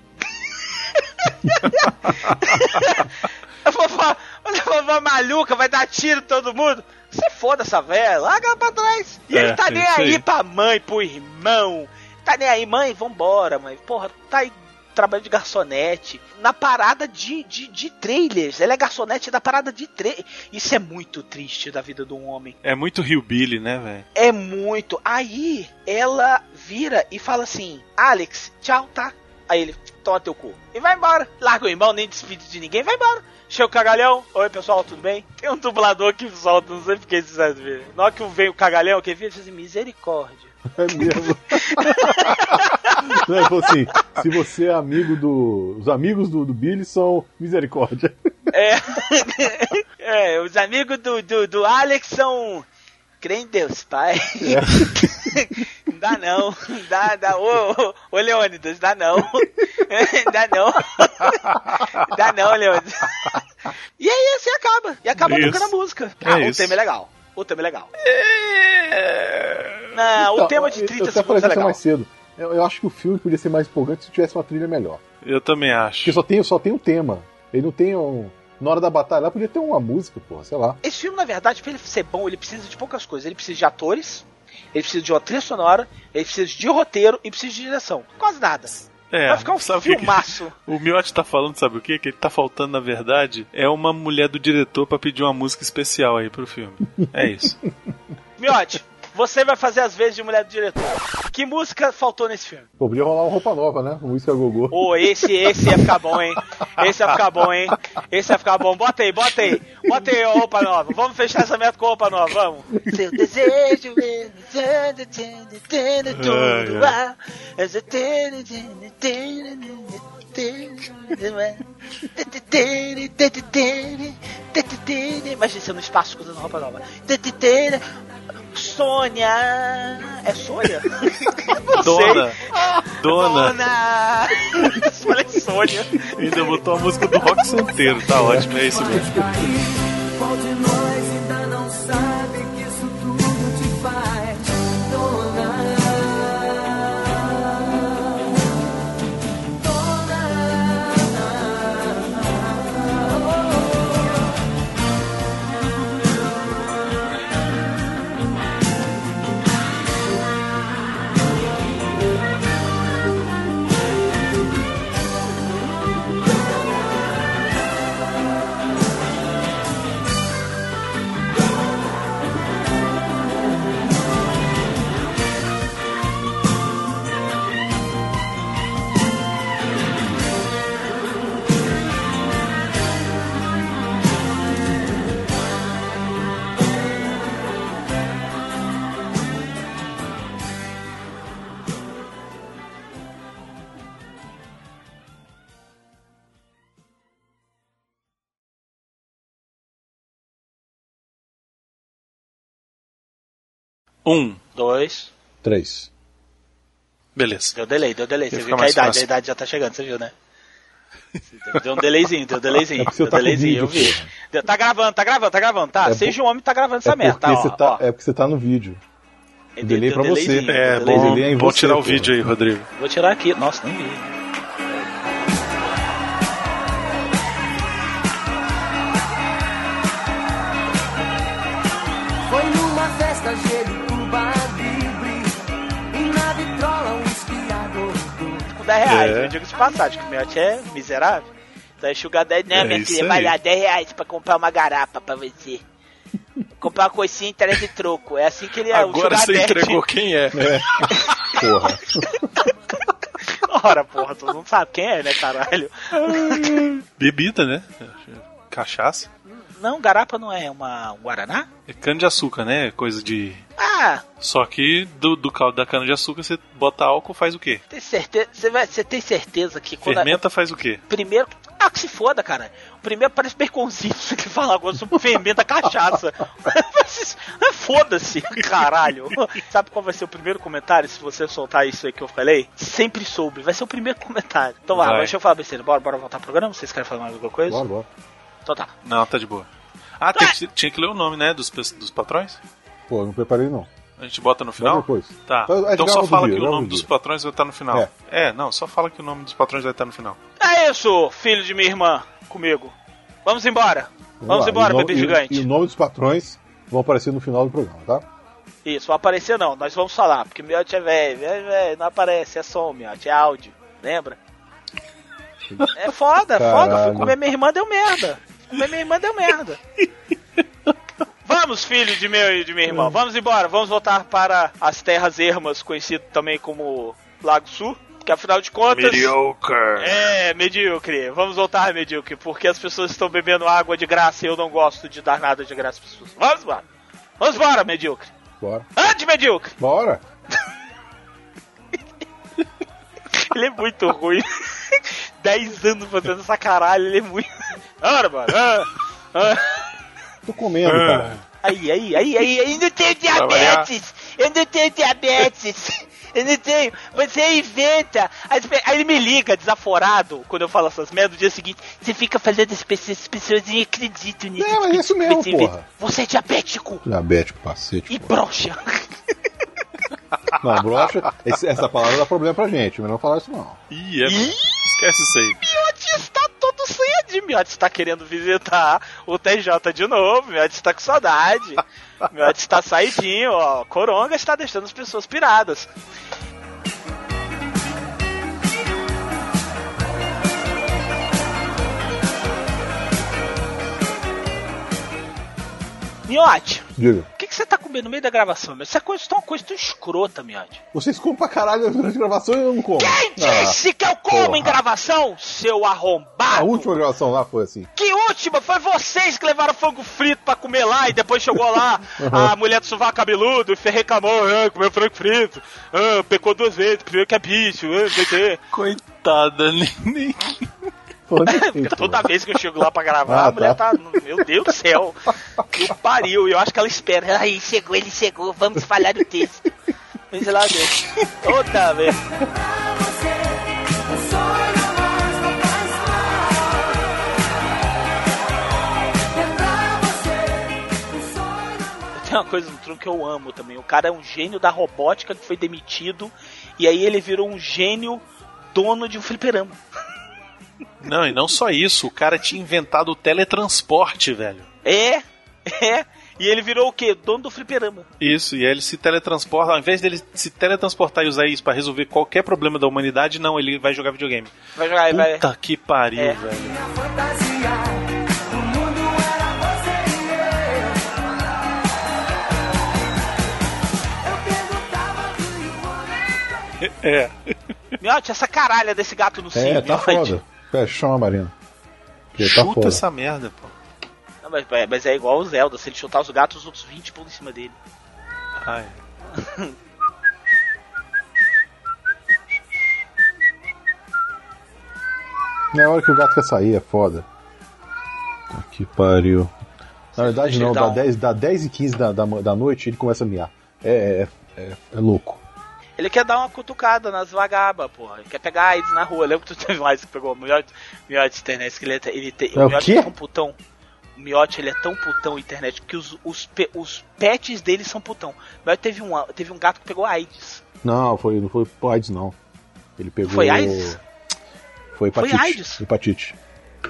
Speaker 4: A vovó, olha a vovó maluca, vai dar tiro em todo mundo. Você foda essa velha, larga ela pra trás. E
Speaker 5: É,
Speaker 4: ele tá
Speaker 5: é
Speaker 4: nem aí
Speaker 5: aí.
Speaker 4: pra mãe, pro irmão. Tá nem aí, mãe, vambora, mãe. Porra, tá aí trabalho de garçonete. Na parada de, de, de trailers. Ela é garçonete da parada de trailers. Isso é muito triste da vida de um homem.
Speaker 5: É muito Hillbilly, né, velho?
Speaker 4: É muito. Aí ela vira e fala assim: Alex, tchau, tá? Aí ele, toma teu cu. E vai embora. Larga o irmão, nem despide de ninguém, vai embora. Chega o cagalhão. Oi, pessoal, tudo bem? Tem um dublador que solta, não sei porque vocês viram. Na hora que vem o cagalhão, que diz assim, misericórdia.
Speaker 6: É mesmo. Não, ele falou assim: se você é amigo do. Os amigos do, do Billy são misericórdia.
Speaker 4: É. é, os amigos do, do, do Alex são. Crê em Deus, pai. Não dá não. Dá, dá. Ô, ô, ô Leônidas, dá não. dá não. dá não, Leônidas. E aí assim acaba. E acaba
Speaker 5: Isso.
Speaker 4: tocando a música.
Speaker 5: É
Speaker 4: Ah, o
Speaker 5: isso.
Speaker 4: tema é legal. O tema é legal. Não, o
Speaker 6: Então,
Speaker 4: tema de
Speaker 6: eu-
Speaker 4: 30
Speaker 6: eu até
Speaker 4: segundos é legal.
Speaker 6: mais cedo. Eu, eu acho que o filme podia ser mais empolgante se tivesse uma trilha melhor.
Speaker 5: Eu também acho.
Speaker 6: Porque só tem, só tem um tema. Ele não tem um. Na hora da batalha, lá podia ter uma música, porra, sei lá.
Speaker 4: Esse filme, na verdade, pra ele ser bom, ele precisa de poucas coisas. Ele precisa de atores, ele precisa de uma trilha sonora, ele precisa de roteiro e precisa de direção. Quase nada.
Speaker 5: É,
Speaker 4: Vai ficar um
Speaker 5: sabe o que que-
Speaker 4: filmaço.
Speaker 5: O Miotti tá falando, sabe o quê? Que ele tá faltando, na verdade, é uma mulher do diretor pra pedir uma música especial aí pro filme. É isso.
Speaker 4: Miotti, você vai fazer as vezes de mulher do diretor. Que música faltou nesse filme?
Speaker 6: Pô, podia rolar uma roupa nova, né? Música gogô.
Speaker 4: Ô, esse, esse ia ficar bom, hein? Esse ia ficar bom, hein? Esse ia ficar bom. Bota aí, bota aí. Bota aí a roupa nova. Vamos fechar essa meta com roupa nova, vamos. Seu desejo tudo. Imagina você no espaço usando roupa nova. Sônia! É Sônia?
Speaker 5: Dona. Dona.
Speaker 4: Dona! Falei Sônia.
Speaker 5: Ainda botou a música do rock santeiro, tá ótimo, é isso mesmo. Um.
Speaker 4: Dois.
Speaker 6: Três.
Speaker 5: Beleza.
Speaker 4: Deu delay, deu delay. Você viu que a idade,
Speaker 5: fácil.
Speaker 4: a idade já tá chegando, você viu, né? Deu um delayzinho, deu um delayzinho.
Speaker 6: É porque você
Speaker 4: deu um
Speaker 6: tá
Speaker 4: delayzinho, eu
Speaker 6: vídeo,
Speaker 4: vi. Deu- Tá gravando, tá gravando, tá gravando, tá?
Speaker 6: É
Speaker 4: Seja um homem, tá gravando essa
Speaker 6: é
Speaker 4: merda, tá?
Speaker 6: você
Speaker 4: Ó,
Speaker 6: tá,
Speaker 4: ó.
Speaker 6: é porque você tá no vídeo. O delay
Speaker 4: deu
Speaker 6: pra você.
Speaker 5: É, bom, bom
Speaker 6: você,
Speaker 5: tirar o vídeo aí, Rodrigo.
Speaker 4: Vou tirar aqui. Nossa, nem vi. Reais,
Speaker 5: É.
Speaker 4: eu digo de passagem, que o meu é miserável. Então é Sugar Daddy, não,
Speaker 5: É
Speaker 4: minha filha, vai lá, 10 reais pra comprar uma garapa pra você. comprar uma coisinha e traz de troco. É assim que ele é. o
Speaker 5: Agora você
Speaker 4: Daddy.
Speaker 5: entregou quem é.
Speaker 6: Porra.
Speaker 4: Ora, porra, todo mundo sabe quem é, né, caralho?
Speaker 5: Bebida, né? Cachaça.
Speaker 4: Não, garapa não é uma, um Guaraná?
Speaker 5: É cana de açúcar, né? Coisa de.
Speaker 4: Ah,
Speaker 5: Só que do, do caldo da cana de açúcar você bota álcool faz o quê?
Speaker 4: tem certeza, você, vai, você tem certeza que quando a-
Speaker 5: Fermenta faz o quê?
Speaker 4: Primeiro. Ah, que se foda, cara. O primeiro parece baconzinho você que fala agora sobre fermenta cachaça. Foda-se, caralho. Sabe qual vai ser o primeiro comentário se você soltar isso aí que eu falei? Sempre soube. Vai ser o primeiro comentário. Então vai,
Speaker 5: Vai.
Speaker 4: deixa eu falar besteira. Bora, bora voltar pro programa? Vocês querem falar mais alguma coisa?
Speaker 6: Bora, bora.
Speaker 4: Então tá.
Speaker 5: Não, tá de boa. Ah, tem que- tinha que ler o nome, né? Dos, dos patrões?
Speaker 6: Pô, não preparei não.
Speaker 5: A gente bota no final?
Speaker 6: depois.
Speaker 5: Tá.
Speaker 6: A gente
Speaker 5: Então só fala
Speaker 6: dia,
Speaker 5: que o nome dos
Speaker 6: dia.
Speaker 5: patrões vai estar no final.
Speaker 6: É.
Speaker 5: É. não, só fala que o nome dos patrões vai estar no final.
Speaker 4: É isso, filho de minha irmã, comigo. Vamos embora. Vamos
Speaker 6: lá.
Speaker 4: embora, bebê
Speaker 6: nome- e-
Speaker 4: gigante.
Speaker 6: E, o nome dos patrões vão aparecer no final do programa, tá?
Speaker 4: Isso, vai aparecer não, nós vamos falar, porque Miote é velho, é velho, não aparece, é som, Miote, é áudio, lembra? É foda, é foda, fui
Speaker 6: Caralho.
Speaker 4: comer minha irmã, deu merda. Comer minha irmã, deu merda. Vamos, filho de meu e de minha irmã, vamos embora, vamos voltar para as terras ermas, conhecido também como Lago Sul, que afinal de contas...
Speaker 5: Mediocre.
Speaker 4: É, medíocre. Vamos voltar, medíocre, porque as pessoas estão bebendo água de graça e eu não gosto de dar nada de graça às pessoas. Vamos embora. Vamos embora, medíocre.
Speaker 6: Bora.
Speaker 4: Ande, medíocre.
Speaker 6: Bora!
Speaker 4: Ele é muito ruim. 10 anos fazendo essa caralho, ele é muito. Ora, mano. Ah, ah.
Speaker 6: Tô comendo, cara.
Speaker 4: Aí, aí, aí, aí, aí, não tenho diabetes! Eu não tenho diabetes! Eu não tenho. Você inventa. Aí ele me liga, desaforado, quando eu falo essas merdas, no dia seguinte, você fica fazendo as pessoas, as pessoas nem acreditam nisso.
Speaker 6: É, mas é isso mesmo,
Speaker 4: Você inventa.
Speaker 6: porra.
Speaker 4: Você é diabético
Speaker 6: Diabético, cacete.
Speaker 4: e broxa.
Speaker 6: Não, brocha, essa palavra dá problema pra gente, mas não falar isso não.
Speaker 5: Ih, é. Esquece isso aí.
Speaker 4: Miotti está todo cedo. Miotti está querendo visitar o TJ de novo. Miotti está com saudade. Miotti está saidinho, ó. Coronga está deixando as pessoas piradas. Miotti,
Speaker 6: Diga.
Speaker 4: o que, que você tá comendo no meio da gravação? meu? Isso é coisa, tão, coisa tão escrota, Miotti.
Speaker 6: Vocês comem pra caralho durante a gravação e eu não como.
Speaker 4: Quem
Speaker 6: Ah,
Speaker 4: disse que eu como
Speaker 6: porra.
Speaker 4: em gravação, seu
Speaker 6: A
Speaker 4: arrombado?
Speaker 6: última gravação lá foi assim.
Speaker 4: Que última? Foi vocês que levaram frango frito pra comer lá e depois chegou lá a mulher do sovaco cabeludo e reclamou, ah, comeu frango frito, ah, pecou duas vezes, primeiro que é bicho, ah, não sei o quê.
Speaker 5: Coitada, nem.
Speaker 4: Porque
Speaker 6: assim,
Speaker 4: Toda vez que eu chego lá pra gravar,
Speaker 6: Ah,
Speaker 4: a mulher
Speaker 6: tá.
Speaker 4: tá. Meu Deus do céu. Que pariu. Eu acho que ela espera.
Speaker 11: Aí chegou, ele chegou, vamos falar do texto.
Speaker 4: Vem lá dentro. Toda vez. Tem uma coisa no Tron que eu amo também. O cara é um gênio da robótica que foi demitido. E aí ele virou um gênio dono de um fliperama.
Speaker 5: Não, e não só isso, o cara tinha inventado o teletransporte, velho.
Speaker 4: É, é. E ele virou o quê? Dono do fliperama.
Speaker 5: Isso, e aí ele se teletransporta, ao invés dele se teletransportar e usar isso pra resolver qualquer problema da humanidade, não, ele vai jogar videogame.
Speaker 4: Vai jogar, vai.
Speaker 5: Puta que pariu,
Speaker 4: É.
Speaker 5: velho.
Speaker 9: you
Speaker 5: É.
Speaker 4: Miote, essa caralha desse gato no
Speaker 6: É,
Speaker 4: cio,
Speaker 6: tá
Speaker 4: Miote.
Speaker 6: foda. Pera, chama a Marina. Tá
Speaker 5: Chuta
Speaker 6: foda.
Speaker 5: essa merda, pô.
Speaker 4: Não, mas, mas é igual o Zelda, se ele chutar os gatos, os outros 20 pulam em cima dele.
Speaker 5: Ai.
Speaker 6: Na hora que o gato quer sair, é foda. Que pariu. Na verdade não, dá
Speaker 4: dar um-
Speaker 6: 10, dá 10 e 15 da, da, da noite ele começa a miar. É, é, é, é louco.
Speaker 4: Ele quer dar uma cutucada nas vagabas, porra. Ele quer pegar AIDS na rua. Lembra que tu teve mais que pegou o Miotti? Miotti internet, que ele, é- ele tem.
Speaker 6: É o
Speaker 4: Miotti
Speaker 6: quê?
Speaker 4: é tão putão. O Miotti, ele é tão putão internet que os, os, os pets dele são putão. O Miotti teve um, teve um gato que pegou AIDS.
Speaker 6: Não, foi, não foi AIDS, não. Ele pegou.
Speaker 4: Foi AIDS?
Speaker 6: Foi
Speaker 4: Foi
Speaker 6: hepatite.
Speaker 4: AIDS?
Speaker 6: Hepatite.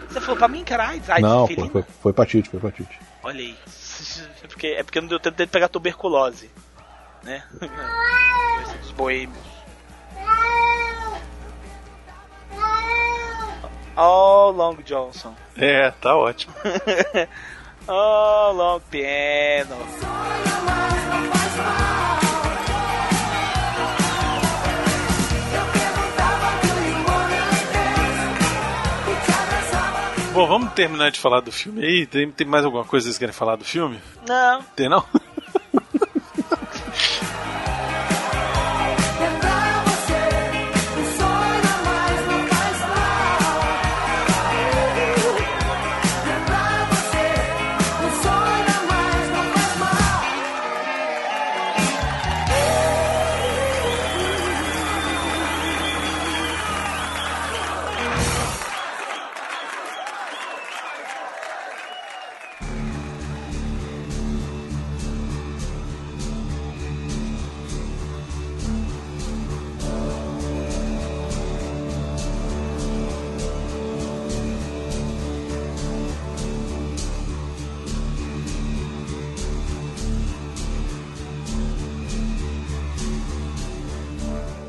Speaker 4: Você falou pra mim que era AIDS? AIDS
Speaker 6: não, foi, foi, foi hepatite, foi hepatite.
Speaker 4: Olha aí. É porque, é porque não deu tempo dele pegar tuberculose. Né? Dos boêmios. Oh, Long Johnson.
Speaker 5: É, tá ótimo.
Speaker 4: oh, Long Piano.
Speaker 5: Bom, vamos terminar de falar do filme aí. Tem, tem mais alguma coisa que vocês querem falar do filme?
Speaker 4: Não.
Speaker 5: Tem não?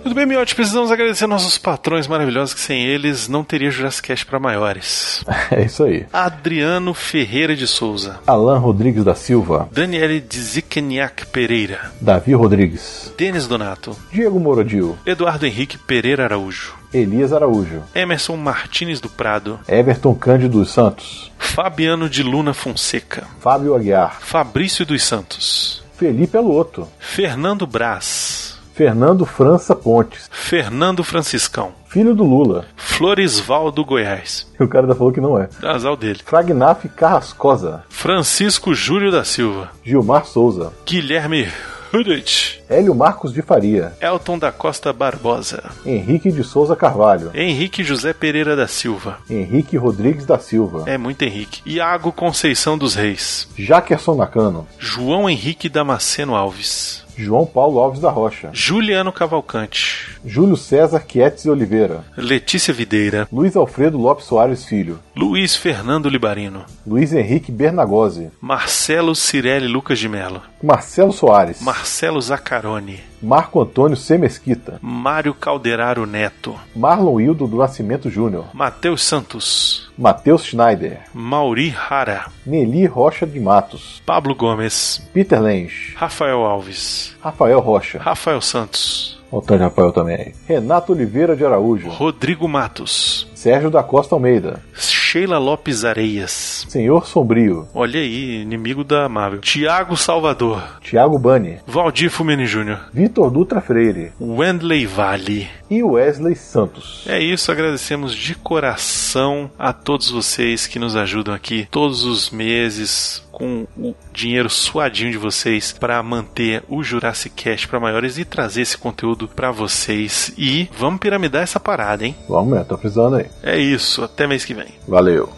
Speaker 5: Tudo bem, Miotti? Precisamos agradecer nossos patrões maravilhosos, que sem eles não teria Jurassic Cast para maiores.
Speaker 6: É isso aí.
Speaker 5: Adriano Ferreira de Souza.
Speaker 6: Alan Rodrigues da Silva.
Speaker 5: Daniele Dzikeniak Pereira.
Speaker 6: Davi Rodrigues.
Speaker 5: Denis Donato.
Speaker 6: Diego Morodil.
Speaker 5: Eduardo Henrique Pereira Araújo.
Speaker 6: Elias Araújo.
Speaker 5: Emerson Martins do Prado.
Speaker 6: Everton Cândido dos Santos.
Speaker 5: Fabiano de Luna Fonseca.
Speaker 6: Fábio Aguiar.
Speaker 5: Fabrício dos Santos.
Speaker 6: Felipe Aluoto.
Speaker 5: Fernando Braz.
Speaker 6: Fernando França Pontes.
Speaker 5: Fernando Franciscão.
Speaker 6: Filho do Lula.
Speaker 5: Floresvaldo Goiás.
Speaker 6: O cara ainda falou que não é.
Speaker 5: Azal dele.
Speaker 6: Fragnaf Carrascosa.
Speaker 5: Francisco Júlio da Silva.
Speaker 6: Gilmar Souza.
Speaker 5: Guilherme Hudit.
Speaker 6: Hélio Marcos de Faria.
Speaker 5: Elton da Costa Barbosa.
Speaker 6: Henrique de Souza Carvalho.
Speaker 5: Henrique José Pereira da Silva.
Speaker 6: Henrique Rodrigues da Silva.
Speaker 5: É muito Henrique. Iago Conceição dos Reis.
Speaker 6: Jaquerson Nakano.
Speaker 5: João Henrique Damasceno Alves.
Speaker 6: João Paulo Alves da Rocha.
Speaker 5: Juliano Cavalcante.
Speaker 6: Júlio César Quietes Oliveira.
Speaker 5: Letícia Videira.
Speaker 6: Luiz Alfredo Lopes Soares Filho.
Speaker 5: Luiz Fernando Libarino.
Speaker 6: Luiz Henrique Bernagose.
Speaker 5: Marcelo Cirelli Lucas de Melo.
Speaker 6: Marcelo Soares.
Speaker 5: Marcelo Zaccaroni.
Speaker 6: Marco Antônio C. Mesquita.
Speaker 5: Mário Calderaro Neto.
Speaker 6: Marlon Hildo do Nascimento Júnior.
Speaker 5: Matheus Santos.
Speaker 6: Matheus Schneider.
Speaker 5: Mauri Rara.
Speaker 6: Nelly Rocha de Matos.
Speaker 5: Pablo Gomes.
Speaker 6: Peter Lenz.
Speaker 5: Rafael Alves.
Speaker 6: Rafael Rocha.
Speaker 5: Rafael Santos.
Speaker 6: Antônio Rafael também. Renato Oliveira de Araújo.
Speaker 5: Rodrigo Matos.
Speaker 6: Sérgio da Costa Almeida.
Speaker 5: Sheila Lopes Areias.
Speaker 6: Senhor Sombrio.
Speaker 5: Olha aí, inimigo da Marvel. Tiago Salvador.
Speaker 6: Tiago Bani.
Speaker 5: Valdir Fumeni Jr.
Speaker 6: Vitor Dutra Freire.
Speaker 5: Wendley Vale.
Speaker 6: E Wesley Santos.
Speaker 5: É isso, agradecemos de coração a todos vocês que nos ajudam aqui todos os meses com o dinheiro suadinho de vocês para manter o Jurassic Cast para maiores e trazer esse conteúdo para vocês. E vamos piramidar essa parada, hein?
Speaker 6: Vamos mesmo, tô precisando aí.
Speaker 5: É isso, até mês que vem.
Speaker 6: Valeu.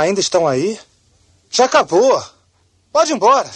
Speaker 14: Ainda estão aí? Já acabou. Pode ir embora.